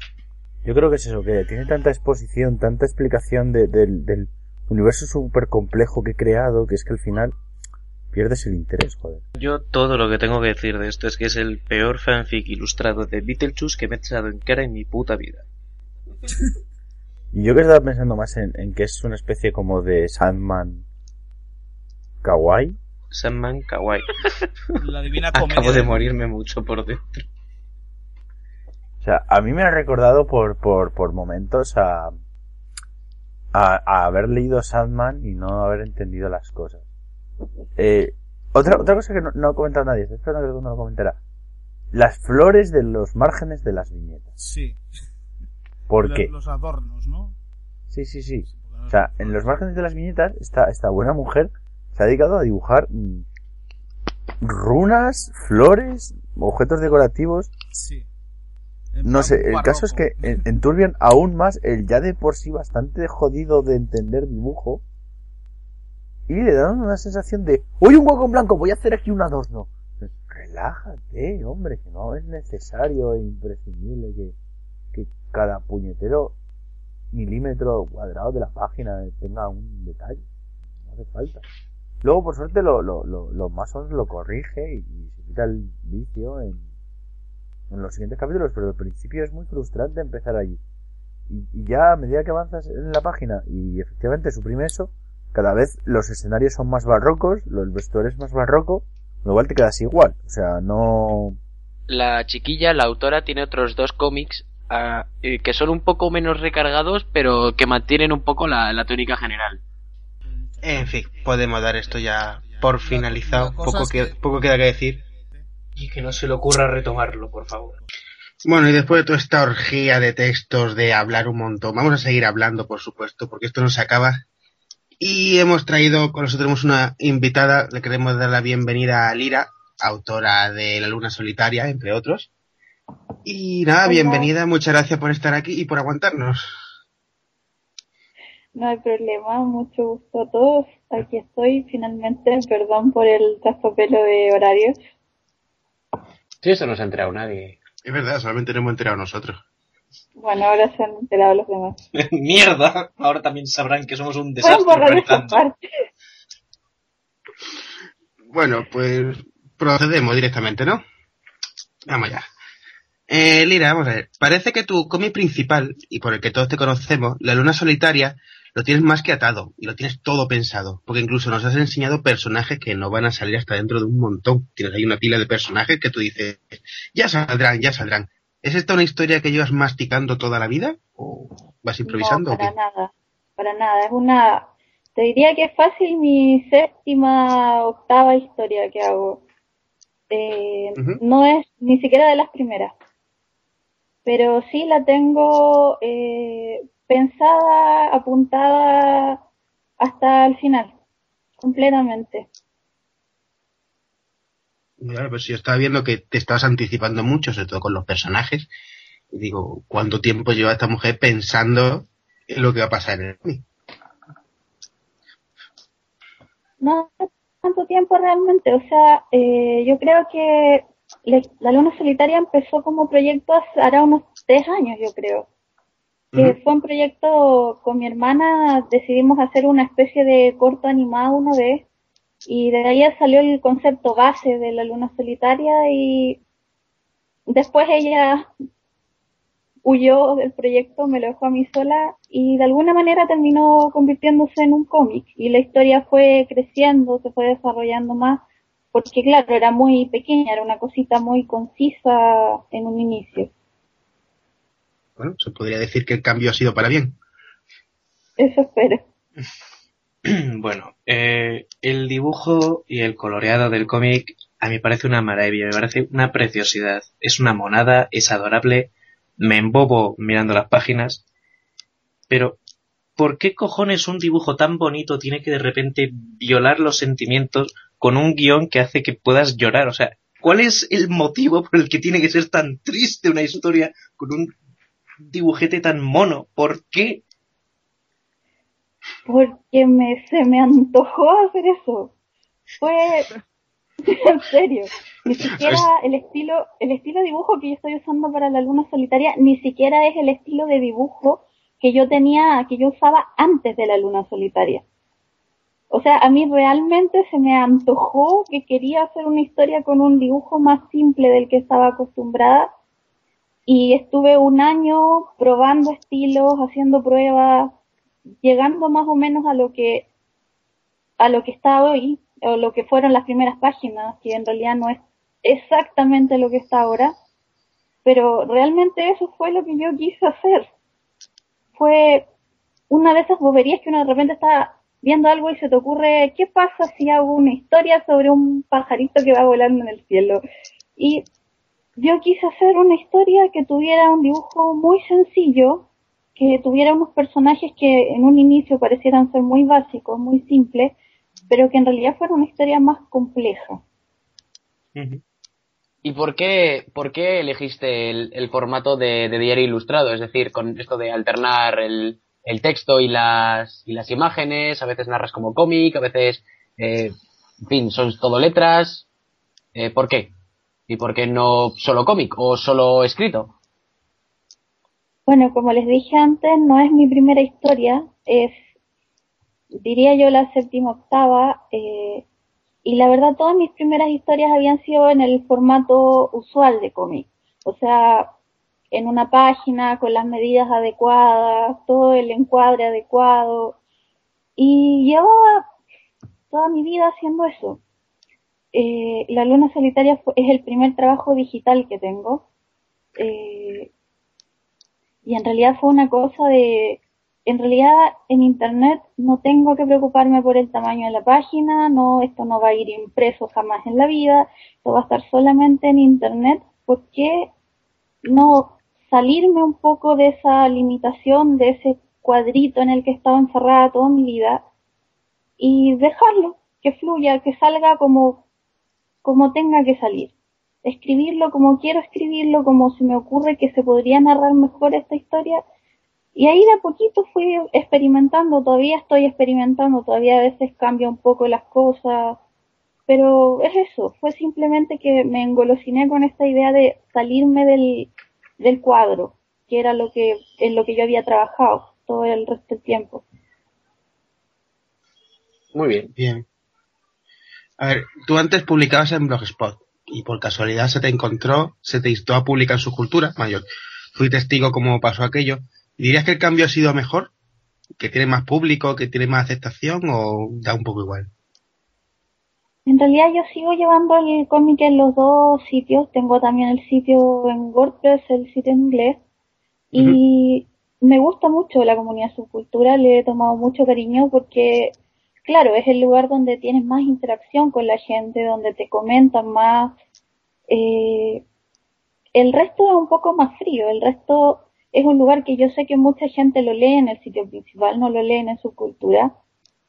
Yo creo que es eso, que tiene tanta exposición, tanta explicación de- del- del universo súper complejo que he creado, que es que al final pierdes el interés, joder. Yo todo lo que tengo que decir de esto es que es el peor fanfic ilustrado de Beetlejuice que me he echado en cara en mi puta vida. Y yo que estaba pensando más en, en que es una especie como de Sandman kawaii. Sandman Kawaii. La divina comedia. Acabo de morirme mucho por dentro. O sea, a mí me ha recordado por, por, por momentos a, a, a haber leído Sandman y no haber entendido las cosas. Eh, otra, otra cosa que no, no ha comentado nadie, estoy esperando que alguno lo comentará. Las flores de los márgenes de las viñetas. Sí. ¿Por qué? Los adornos, ¿no? Sí, sí, sí. O sea, en los márgenes de las viñetas, esta, esta buena mujer se ha dedicado a dibujar runas, flores, objetos decorativos. Sí. No sé, el caso es que en- enturbian aún más el ya de por sí bastante jodido de entender dibujo y le dan una sensación de ¡Uy, un hueco en blanco! Voy a hacer aquí un adorno. Relájate, hombre, que no es necesario e imprescindible que, que cada puñetero milímetro cuadrado de la página tenga un detalle. No hace falta. Luego, por suerte, lo, lo, lo, lo más o menos lo corrige y, se quita el vicio en, los siguientes capítulos, pero al principio es muy frustrante empezar allí. Y, ya a medida que avanzas en la página y efectivamente suprime eso, cada vez los escenarios son más barrocos, lo- el vestuario es más barroco, lo cual te quedas igual. O sea, no... La chiquilla, la autora, tiene otros dos cómics eh, que son un poco menos recargados, pero que mantienen un poco la, la tónica general. En fin, podemos dar esto ya por finalizado. Poco, que- que- poco queda que decir. Y que no se le ocurra retomarlo, por favor. Bueno, y después de toda esta orgía de textos, de hablar un montón, vamos a seguir hablando, por supuesto, porque esto no se acaba. Y hemos traído, con nosotros tenemos una invitada, le queremos dar la bienvenida a Lira, autora de La Luna Solitaria, entre otros. Y nada, Hola. bienvenida, muchas gracias por estar aquí y por aguantarnos. No hay problema, mucho gusto a todos. Aquí estoy finalmente, perdón por el traspapelo de horarios. Sí, eso no se ha enterado nadie. Es verdad, solamente nos hemos enterado nosotros. Bueno, ahora se han enterado los demás. ¡Mierda! Ahora también sabrán que somos un desastre. Bueno, pues procedemos directamente, ¿no? Vamos ya. Eh, Lira, vamos a ver. Parece que tu cómic principal, y por el que todos te conocemos, La Luna Solitaria, lo tienes más que atado, y lo tienes todo pensado, porque incluso nos has enseñado personajes que no van a salir hasta dentro de un montón. Tienes ahí una pila de personajes que tú dices, ya saldrán, ya saldrán. ¿Es esta una historia que llevas masticando toda la vida? ¿O vas improvisando? No, o qué? para nada, para nada. Es una, te diría que es fácil mi séptima, octava historia que hago. Eh. No es ni siquiera de las primeras, pero sí la tengo eh, pensada, apuntada hasta el final, completamente. Claro, pues yo estaba viendo que te estabas anticipando mucho, sobre todo con los personajes. Y digo, ¿cuánto tiempo lleva esta mujer pensando en lo que va a pasar en el cómic? No tanto tiempo realmente, o sea, eh, yo creo que La Luna Solitaria empezó como proyecto hace hará unos tres años, yo creo. Que fue un proyecto con mi hermana, decidimos hacer una especie de corto animado una vez, y de ahí salió el concepto base de La Luna Solitaria, y después ella huyó del proyecto, me lo dejó a mí sola y de alguna manera terminó convirtiéndose en un cómic y la historia fue creciendo, se fue desarrollando más porque claro, era muy pequeña, era una cosita muy concisa en un inicio. Bueno, se podría decir que el cambio ha sido para bien. Eso espero. bueno, eh, el dibujo y el coloreado del cómic a mí parece una maravilla, me parece una preciosidad. Es una monada, es adorable, me embobo mirando las páginas, pero ¿por qué cojones un dibujo tan bonito tiene que de repente violar los sentimientos con un guion que hace que puedas llorar? O sea, ¿cuál es el motivo por el que tiene que ser tan triste una historia con un dibujete tan mono? ¿Por qué? Porque me, se me antojó hacer eso. Fue, en serio, Ni siquiera el estilo, el estilo de dibujo que yo estoy usando para la luna solitaria, ni siquiera es el estilo de dibujo que yo tenía, que yo usaba antes de la luna solitaria. O sea, a mí realmente se me antojó que quería hacer una historia con un dibujo más simple del que estaba acostumbrada y estuve un año probando estilos, haciendo pruebas, llegando más o menos a lo que a lo que está hoy o lo que fueron las primeras páginas, que en realidad no es exactamente lo que está ahora, pero realmente eso fue lo que yo quise hacer. Fue una de esas boberías que uno de repente está viendo algo y se te ocurre, ¿qué pasa si hago una historia sobre un pajarito que va volando en el cielo? Y yo quise hacer una historia que tuviera un dibujo muy sencillo, que tuviera unos personajes que en un inicio parecieran ser muy básicos, muy simples, pero que en realidad fuera una historia más compleja. ¿Y por qué, por qué elegiste el, formato de, diario ilustrado? Es decir, con esto de alternar el, texto y las, y las imágenes, a veces narras como cómic, a veces, eh, en fin, son todo letras. Eh, ¿Por qué? ¿Y por qué no solo cómic o solo escrito? Bueno, como les dije antes, no es mi primera historia, es, diría yo, la séptima octava. Eh, y la verdad, todas mis primeras historias habían sido en el formato usual de cómic. O sea, en una página con las medidas adecuadas, todo el encuadre adecuado. Y llevaba toda mi vida haciendo eso. Eh, la Luna Solitaria es el primer trabajo digital que tengo. Eh, y en realidad fue una cosa de en realidad en internet no tengo que preocuparme por el tamaño de la página, no, esto no va a ir impreso jamás en la vida, esto va a estar solamente en internet, ¿por qué no salirme un poco de esa limitación, de ese cuadrito en el que estaba encerrada toda mi vida y dejarlo, que fluya, que salga como, como tenga que salir? Escribirlo como quiero escribirlo, como se me ocurre que se podría narrar mejor esta historia y ahí de a poquito fui experimentando, todavía estoy experimentando, todavía a veces cambia un poco las cosas, pero es eso, fue simplemente que me engolosiné con esta idea de salirme del, del cuadro, que era lo que, en lo que yo había trabajado todo el resto del tiempo. Muy bien. Bien. A ver, tú antes publicabas en Blogspot y por casualidad se te encontró, se te instó a publicar su cultura mayor. Fui testigo cómo pasó aquello ¿Dirías que el cambio ha sido mejor? ¿Que tiene más público, que tiene más aceptación o da un poco igual? En realidad yo sigo llevando el cómic en los dos sitios. Tengo también el sitio en WordPress, el sitio en inglés. Y me gusta mucho la comunidad subcultura, le he tomado mucho cariño porque, claro, es el lugar donde tienes más interacción con la gente, donde te comentan más. Eh, el resto es un poco más frío, el resto es un lugar que yo sé que mucha gente lo lee en el sitio principal, no lo leen en su cultura.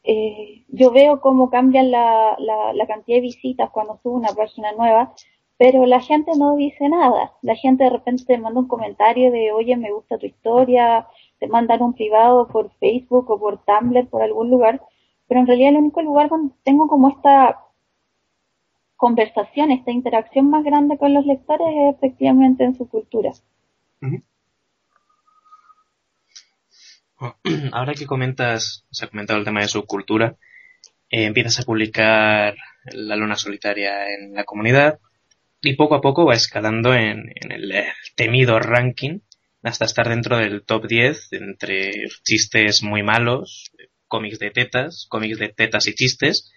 Eh, yo veo cómo cambian la, la, cantidad de visitas cuando subo una página nueva, pero la gente no dice nada. La gente de repente te manda un comentario de, oye, me gusta tu historia, te mandan un privado por Facebook o por Tumblr, por algún lugar, pero en realidad el único lugar donde tengo como esta conversación, esta interacción más grande con los lectores es efectivamente en su cultura. ahora que comentas, se ha comentado el tema de subcultura, eh, empiezas a publicar la luna solitaria en la comunidad y poco a poco va escalando en, el temido ranking hasta estar dentro del top 10 entre chistes muy malos, cómics de tetas, cómics de tetas y chistes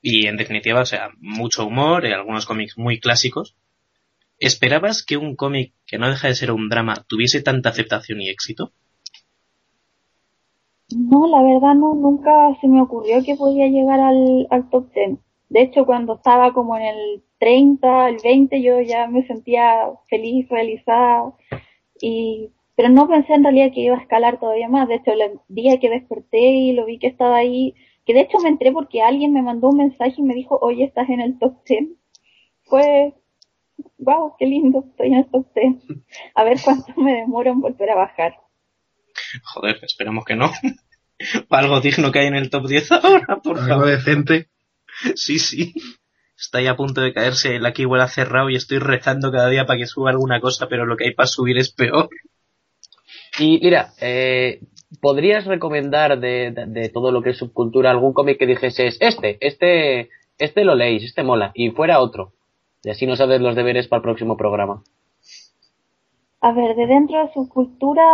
y en definitiva, o sea, mucho humor, y algunos cómics muy clásicos. ¿Esperabas que un cómic que no deja de ser un drama tuviese tanta aceptación y éxito? No, la verdad no, nunca se me ocurrió que podía llegar al, al top 10. De hecho, cuando estaba como en el 30, el 20, yo ya me sentía feliz, realizada. Y, pero no pensé en realidad que iba a escalar todavía más. De hecho, el día que desperté y lo vi que estaba ahí, que de hecho me entré porque alguien me mandó un mensaje y me dijo, oye, estás en el top 10. Fue, wow, qué lindo, estoy en el top 10. A ver cuánto me demoro en volver a bajar. Joder, esperamos que no. Algo digno que hay en el top 10 ahora, por Algo decente. Sí, sí. está ahí a punto de caerse, el aquí huele a cerrado y estoy rezando cada día para que suba alguna cosa, pero lo que hay para subir es peor. Y mira, eh, ¿podrías recomendar de, de- de todo lo que es subcultura algún cómic que dijeses, este, este, este lo leéis, este mola, y fuera otro? Y así no sabes los deberes para el próximo programa. A ver, de dentro de su cultura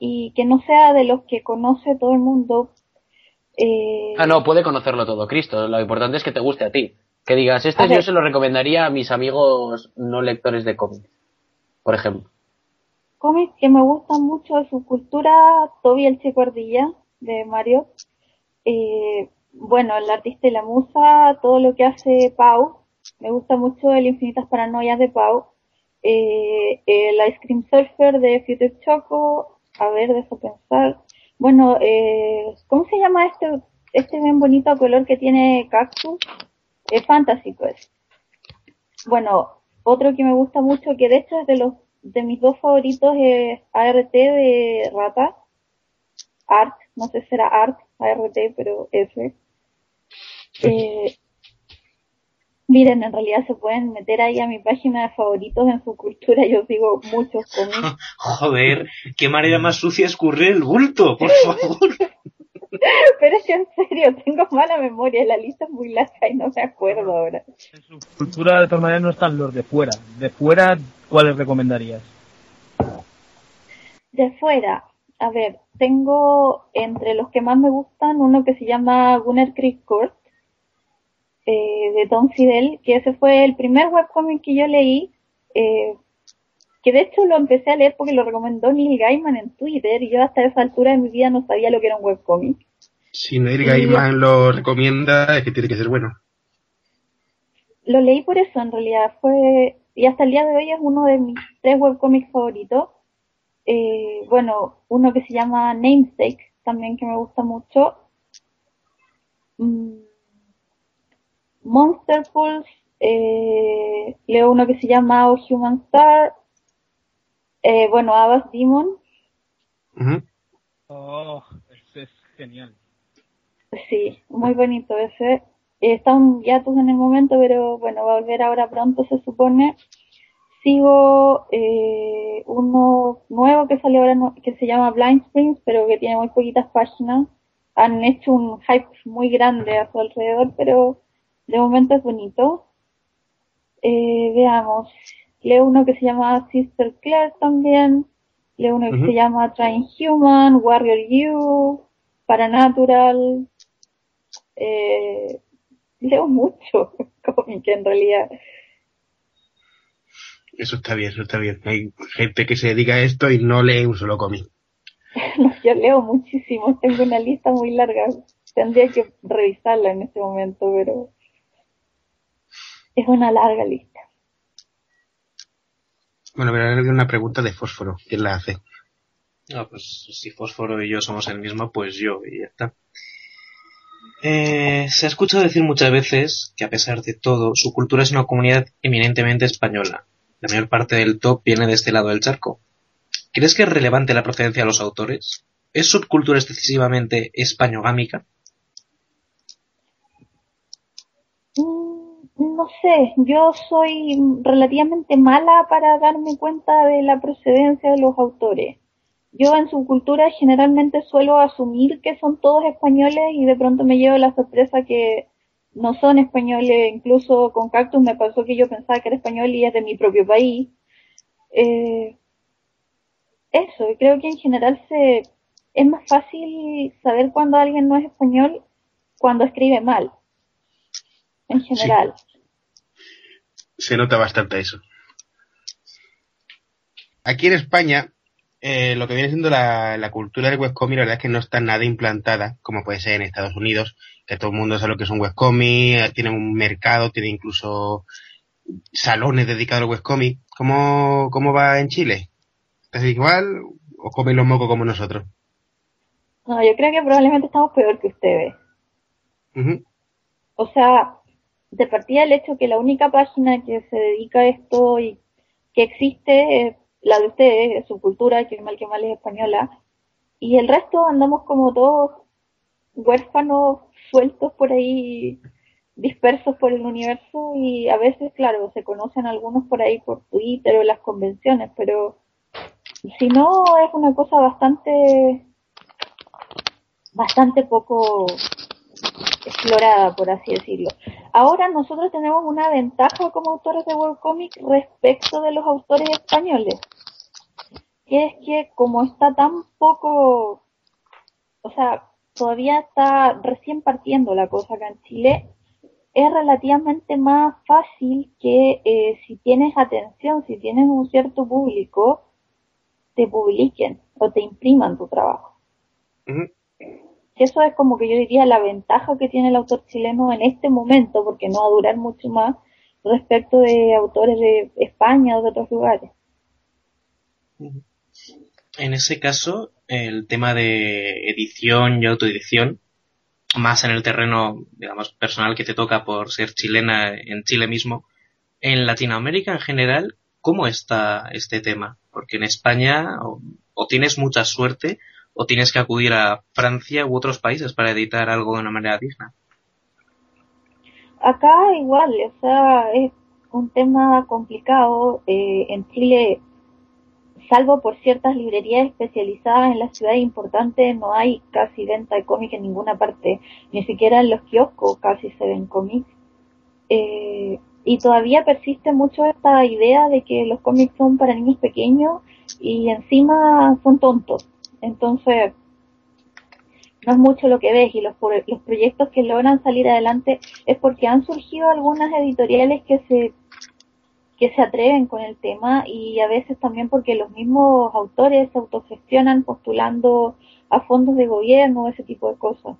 y que no sea de los que conoce todo el mundo. Eh, Ah, no, puede conocerlo todo, Cristo. Lo importante es que te guste a ti. Que digas, este A yo ver. se lo recomendaría a mis amigos no lectores de cómics. Por ejemplo. Cómics que me gustan mucho de su cultura, Toby el Chico Ardilla, de Mario. Eh, bueno, el artista y la musa, todo lo que hace Pau. Me gusta mucho el Infinitas Paranoias de Pau. Eh, el Ice Cream Surfer de Future Choco. A ver, dejo pensar. Bueno, eh, ¿cómo se llama este, este bien bonito color que tiene Cactus? Es Fantasy Quest. Bueno, otro que me gusta mucho, que de hecho es de los de mis dos favoritos es ART de Rata. Art, no sé si será Art, ART, pero ese. Eh, miren, en realidad se pueden meter ahí a mi página de favoritos en su cultura. Yo sigo muchos cómics. Joder, qué manera más sucia escurrir el bulto, por favor. Pero es que en serio, tengo mala memoria. La lista es muy larga y no me acuerdo ahora. Cultura de todas maneras no están los de fuera. De fuera, ¿cuáles recomendarías? De fuera, a ver, tengo entre los que más me gustan uno que se llama Gunner Creek Court, eh, de Tom Fidel, que ese fue el primer webcomic que yo leí, eh, que de hecho lo empecé a leer porque lo recomendó Neil Gaiman en Twitter y yo hasta esa altura de mi vida no sabía lo que era un webcomic. Si Neil Gaiman lo recomienda, es que tiene que ser bueno. Lo leí por eso en realidad, fue, y hasta el día de hoy es uno de mis tres webcomics favoritos. Eh, bueno, uno que se llama Namesake, también que me gusta mucho. Mm, Monsterfuls, eh, leo uno que se llama Oh Human Star. Eh, bueno, Abbas Demon. Oh, ese es genial. sí, muy bonito ese. Eh, está un hiatus en el momento, pero bueno, va a volver ahora pronto, se supone. Sigo eh, uno nuevo que salió ahora, que se llama Blind Springs, pero que tiene muy poquitas páginas. Han hecho un hype muy grande a su alrededor, pero de momento es bonito. Eh, veamos, leo uno que se llama Sister Claire también. Leo uno que se llama Trying Human, Warrior You, Paranatural. Eh, leo mucho cómic en realidad. Eso está bien, eso está bien. Hay gente que se dedica a esto y no lee un solo cómic. No, yo leo muchísimo, tengo una lista muy larga. Tendría que revisarla en este momento, pero es una larga lista. Bueno, pero ahora una pregunta de fósforo. ¿Quién la hace? Ah, pues si Fósforo y yo somos el mismo, pues yo, y ya está. Eh, se ha escuchado decir muchas veces que a pesar de todo, su cultura es una comunidad eminentemente española. La mayor parte del top viene de este lado del charco. ¿Crees que es relevante la procedencia de los autores? ¿Es subcultura excesivamente españogámica? No sé, yo soy relativamente mala para darme cuenta de la procedencia de los autores. Yo en su cultura generalmente suelo asumir que son todos españoles y de pronto me llevo la sorpresa que no son españoles. Incluso con Cactus me pasó que yo pensaba que era español y es de mi propio país. Eh, eso, creo que en general se, es más fácil saber cuando alguien no es español cuando escribe mal. En general. Se nota bastante eso. Aquí en España, eh, lo que viene siendo la, la cultura del webcomic, la verdad es que no está nada implantada, como puede ser en Estados Unidos, que todo el mundo sabe lo que es un webcomic, eh, tienen un mercado, tiene incluso salones dedicados al webcomic. ¿Cómo, ¿Cómo va en Chile? ¿Es igual o comen los mocos como nosotros? No, yo creo que probablemente estamos peor que ustedes. O sea, de partida el hecho que la única página que se dedica a esto y que existe es la de ustedes, es su cultura, que mal que mal es española, y el resto andamos como todos huérfanos sueltos por ahí dispersos por el universo y a veces, claro, se conocen algunos por ahí por Twitter o las convenciones, pero si no es una cosa bastante bastante poco explorada, por así decirlo. Ahora nosotros tenemos una ventaja como autores de World Comic respecto de los autores españoles, que es que como está tan poco, o sea, todavía está recién partiendo la cosa acá en Chile, es relativamente más fácil que eh, si tienes atención, si tienes un cierto público, te publiquen o te impriman tu trabajo. Eso es como que yo diría la ventaja que tiene el autor chileno en este momento, porque no va a durar mucho más, respecto de autores de España o de otros lugares. En ese caso, el tema de edición y autoedición, más en el terreno, digamos, personal que te toca por ser chilena en Chile mismo, en Latinoamérica en general, ¿cómo está este tema? Porque en España o tienes mucha suerte o tienes que acudir a Francia u otros países para editar algo de una manera digna. Acá igual, o sea, es un tema complicado. Eh, en Chile, salvo por ciertas librerías especializadas en las ciudades importantes, no hay casi venta de cómics en ninguna parte, ni siquiera en los kioscos casi se ven cómics. Eh, y todavía persiste mucho esta idea de que los cómics son para niños pequeños y encima son tontos. Entonces, no es mucho lo que ves y los, los proyectos que logran salir adelante es porque han surgido algunas editoriales que se que se atreven con el tema y a veces también porque los mismos autores se autogestionan postulando a fondos de gobierno, ese tipo de cosas.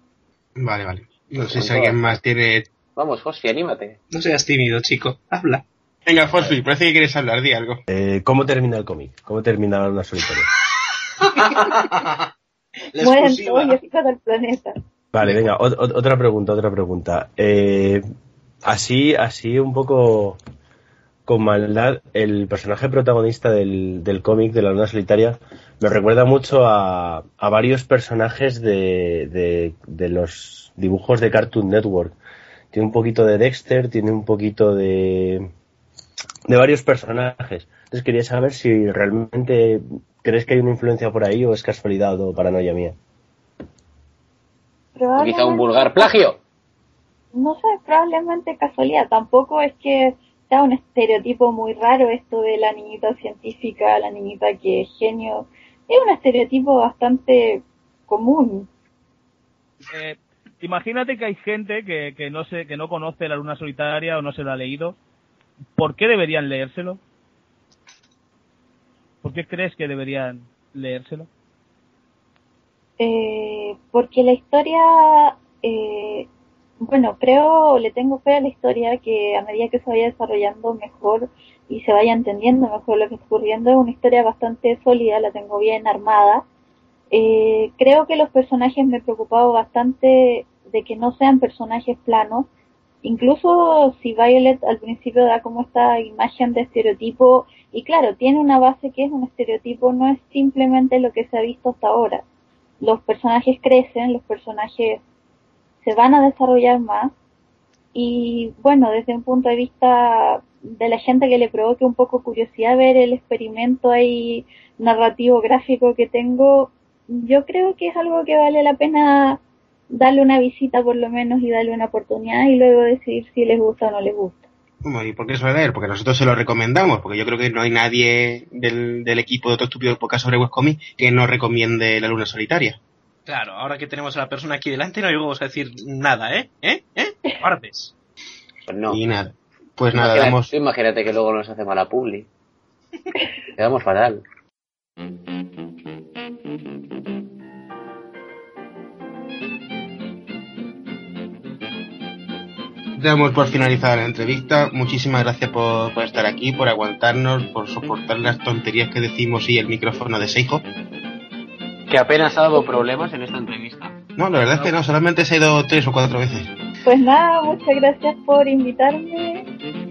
Vale, vale. No sé si alguien más tiene... Vamos, Fosfi, anímate. No seas tímido, chico. Habla. Venga, Fosfi, parece que quieres hablar, di algo. Eh, ¿Cómo termina el cómic? ¿Cómo termina una solitaria? Mueren todos y del planeta. Vale, venga, otra pregunta, otra pregunta. Eh, así, así un poco con maldad, el personaje protagonista del, del cómic de la luna solitaria me recuerda mucho a, a varios personajes de, de, de, los dibujos de Cartoon Network. Tiene un poquito de Dexter, tiene un poquito de, de varios personajes. Entonces quería saber si realmente ¿Crees que hay una influencia por ahí o es casualidad o paranoia mía? Quizá un vulgar plagio. No sé, probablemente casualidad. Tampoco es que sea un estereotipo muy raro esto de la niñita científica, la niñita que es genio. Es un estereotipo bastante común. Eh, imagínate que hay gente que, que no sé, que no conoce la luna solitaria o no se lo ha leído. ¿Por qué deberían leérselo? ¿Por qué crees que deberían leérselo? Eh, porque la historia, eh, bueno, creo, le tengo fe a la historia que a medida que se vaya desarrollando mejor y se vaya entendiendo mejor lo que está ocurriendo, es una historia bastante sólida, la tengo bien armada. Eh, creo que los personajes me he preocupado bastante de que no sean personajes planos, incluso si Violet al principio da como esta imagen de estereotipo, y claro, tiene una base que es un estereotipo, no es simplemente lo que se ha visto hasta ahora. Los personajes crecen, los personajes se van a desarrollar más, y bueno, desde un punto de vista de la gente que le provoque un poco curiosidad ver el experimento ahí narrativo gráfico que tengo, yo creo que es algo que vale la pena darle una visita por lo menos y darle una oportunidad y luego decidir si les gusta o no les gusta. ¿Y por qué suele leer? Porque nosotros se lo recomendamos, porque yo creo que no hay nadie del, equipo de otro estúpido podcast sobre webcomic que no recomiende la luna solitaria. Claro, ahora que tenemos a la persona aquí delante no vamos a decir nada, ¿eh? ¿Eh? ¿Eh? Pues no. Y nada. Pues nada, damos... Imagínate que luego nos hace mala publi. Quedamos fatal. Damos por finalizada la entrevista. Muchísimas gracias por, estar aquí, por aguantarnos, por soportar las tonterías que decimos y el micrófono de Seijo. Que apenas ha dado problemas en esta entrevista. No, la verdad es que no, solamente se ha ido tres o cuatro veces. Pues nada, muchas gracias por invitarme.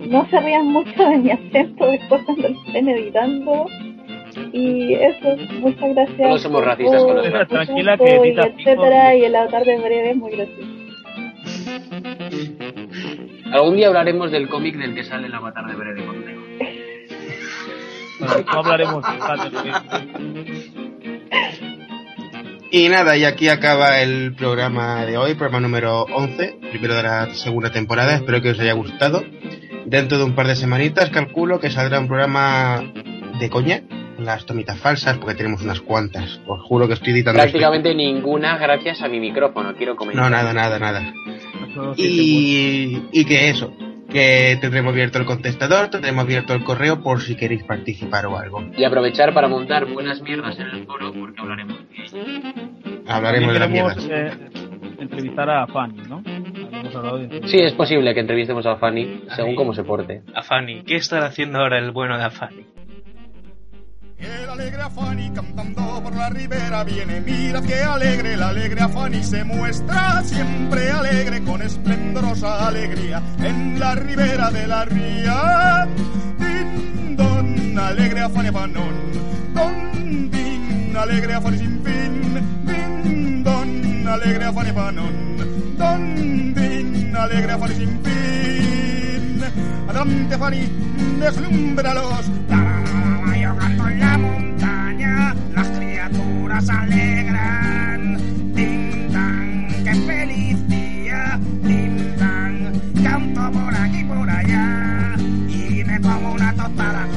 No se rían mucho de mi acento después cuando lo estén editando. Y eso, muchas gracias. Todos somos racistas con los Tranquila que y etcétera, y el tarde breve es muy gracioso. Algún día hablaremos del cómic del que sale el avatar de Bere de Conteo. Bueno, no hablaremos Y nada, y aquí acaba el programa de hoy, programa número 11, primero de la segunda temporada. Espero que os haya gustado. Dentro de un par de semanitas calculo que saldrá un programa de coña, las tomitas falsas, porque tenemos unas cuantas. Os juro que estoy editando. esto. Prácticamente ninguna gracias a mi micrófono, quiero comentar. No, nada, nada, nada. Y, y que eso, que tendremos abierto el contestador, tendremos abierto el correo por si queréis participar o algo. Y aprovechar para montar buenas mierdas en el foro porque hablaremos de. Hablaremos de las mierdas. eh, entrevistar a Fanny, ¿no? Habíamos hablado de Sí, es posible que entrevistemos a Fanny según cómo se porte. A Fanny. ¿Qué estará haciendo ahora el bueno de Fanny? El alegre Afani cantando por la ribera viene, mira qué alegre, el alegre Afani se muestra siempre alegre con esplendorosa alegría. En la ribera de la ría. Din don, alegre Afani Afanón, don din, alegre Afani sin fin, din don, alegre Afani Afanón, don din, alegre Afani sin fin. Adelante Afani, deslúmbralos, canto en la montaña, las criaturas alegran. Din dan, qué feliz día, din dan, canto por aquí por allá, y me como una tostada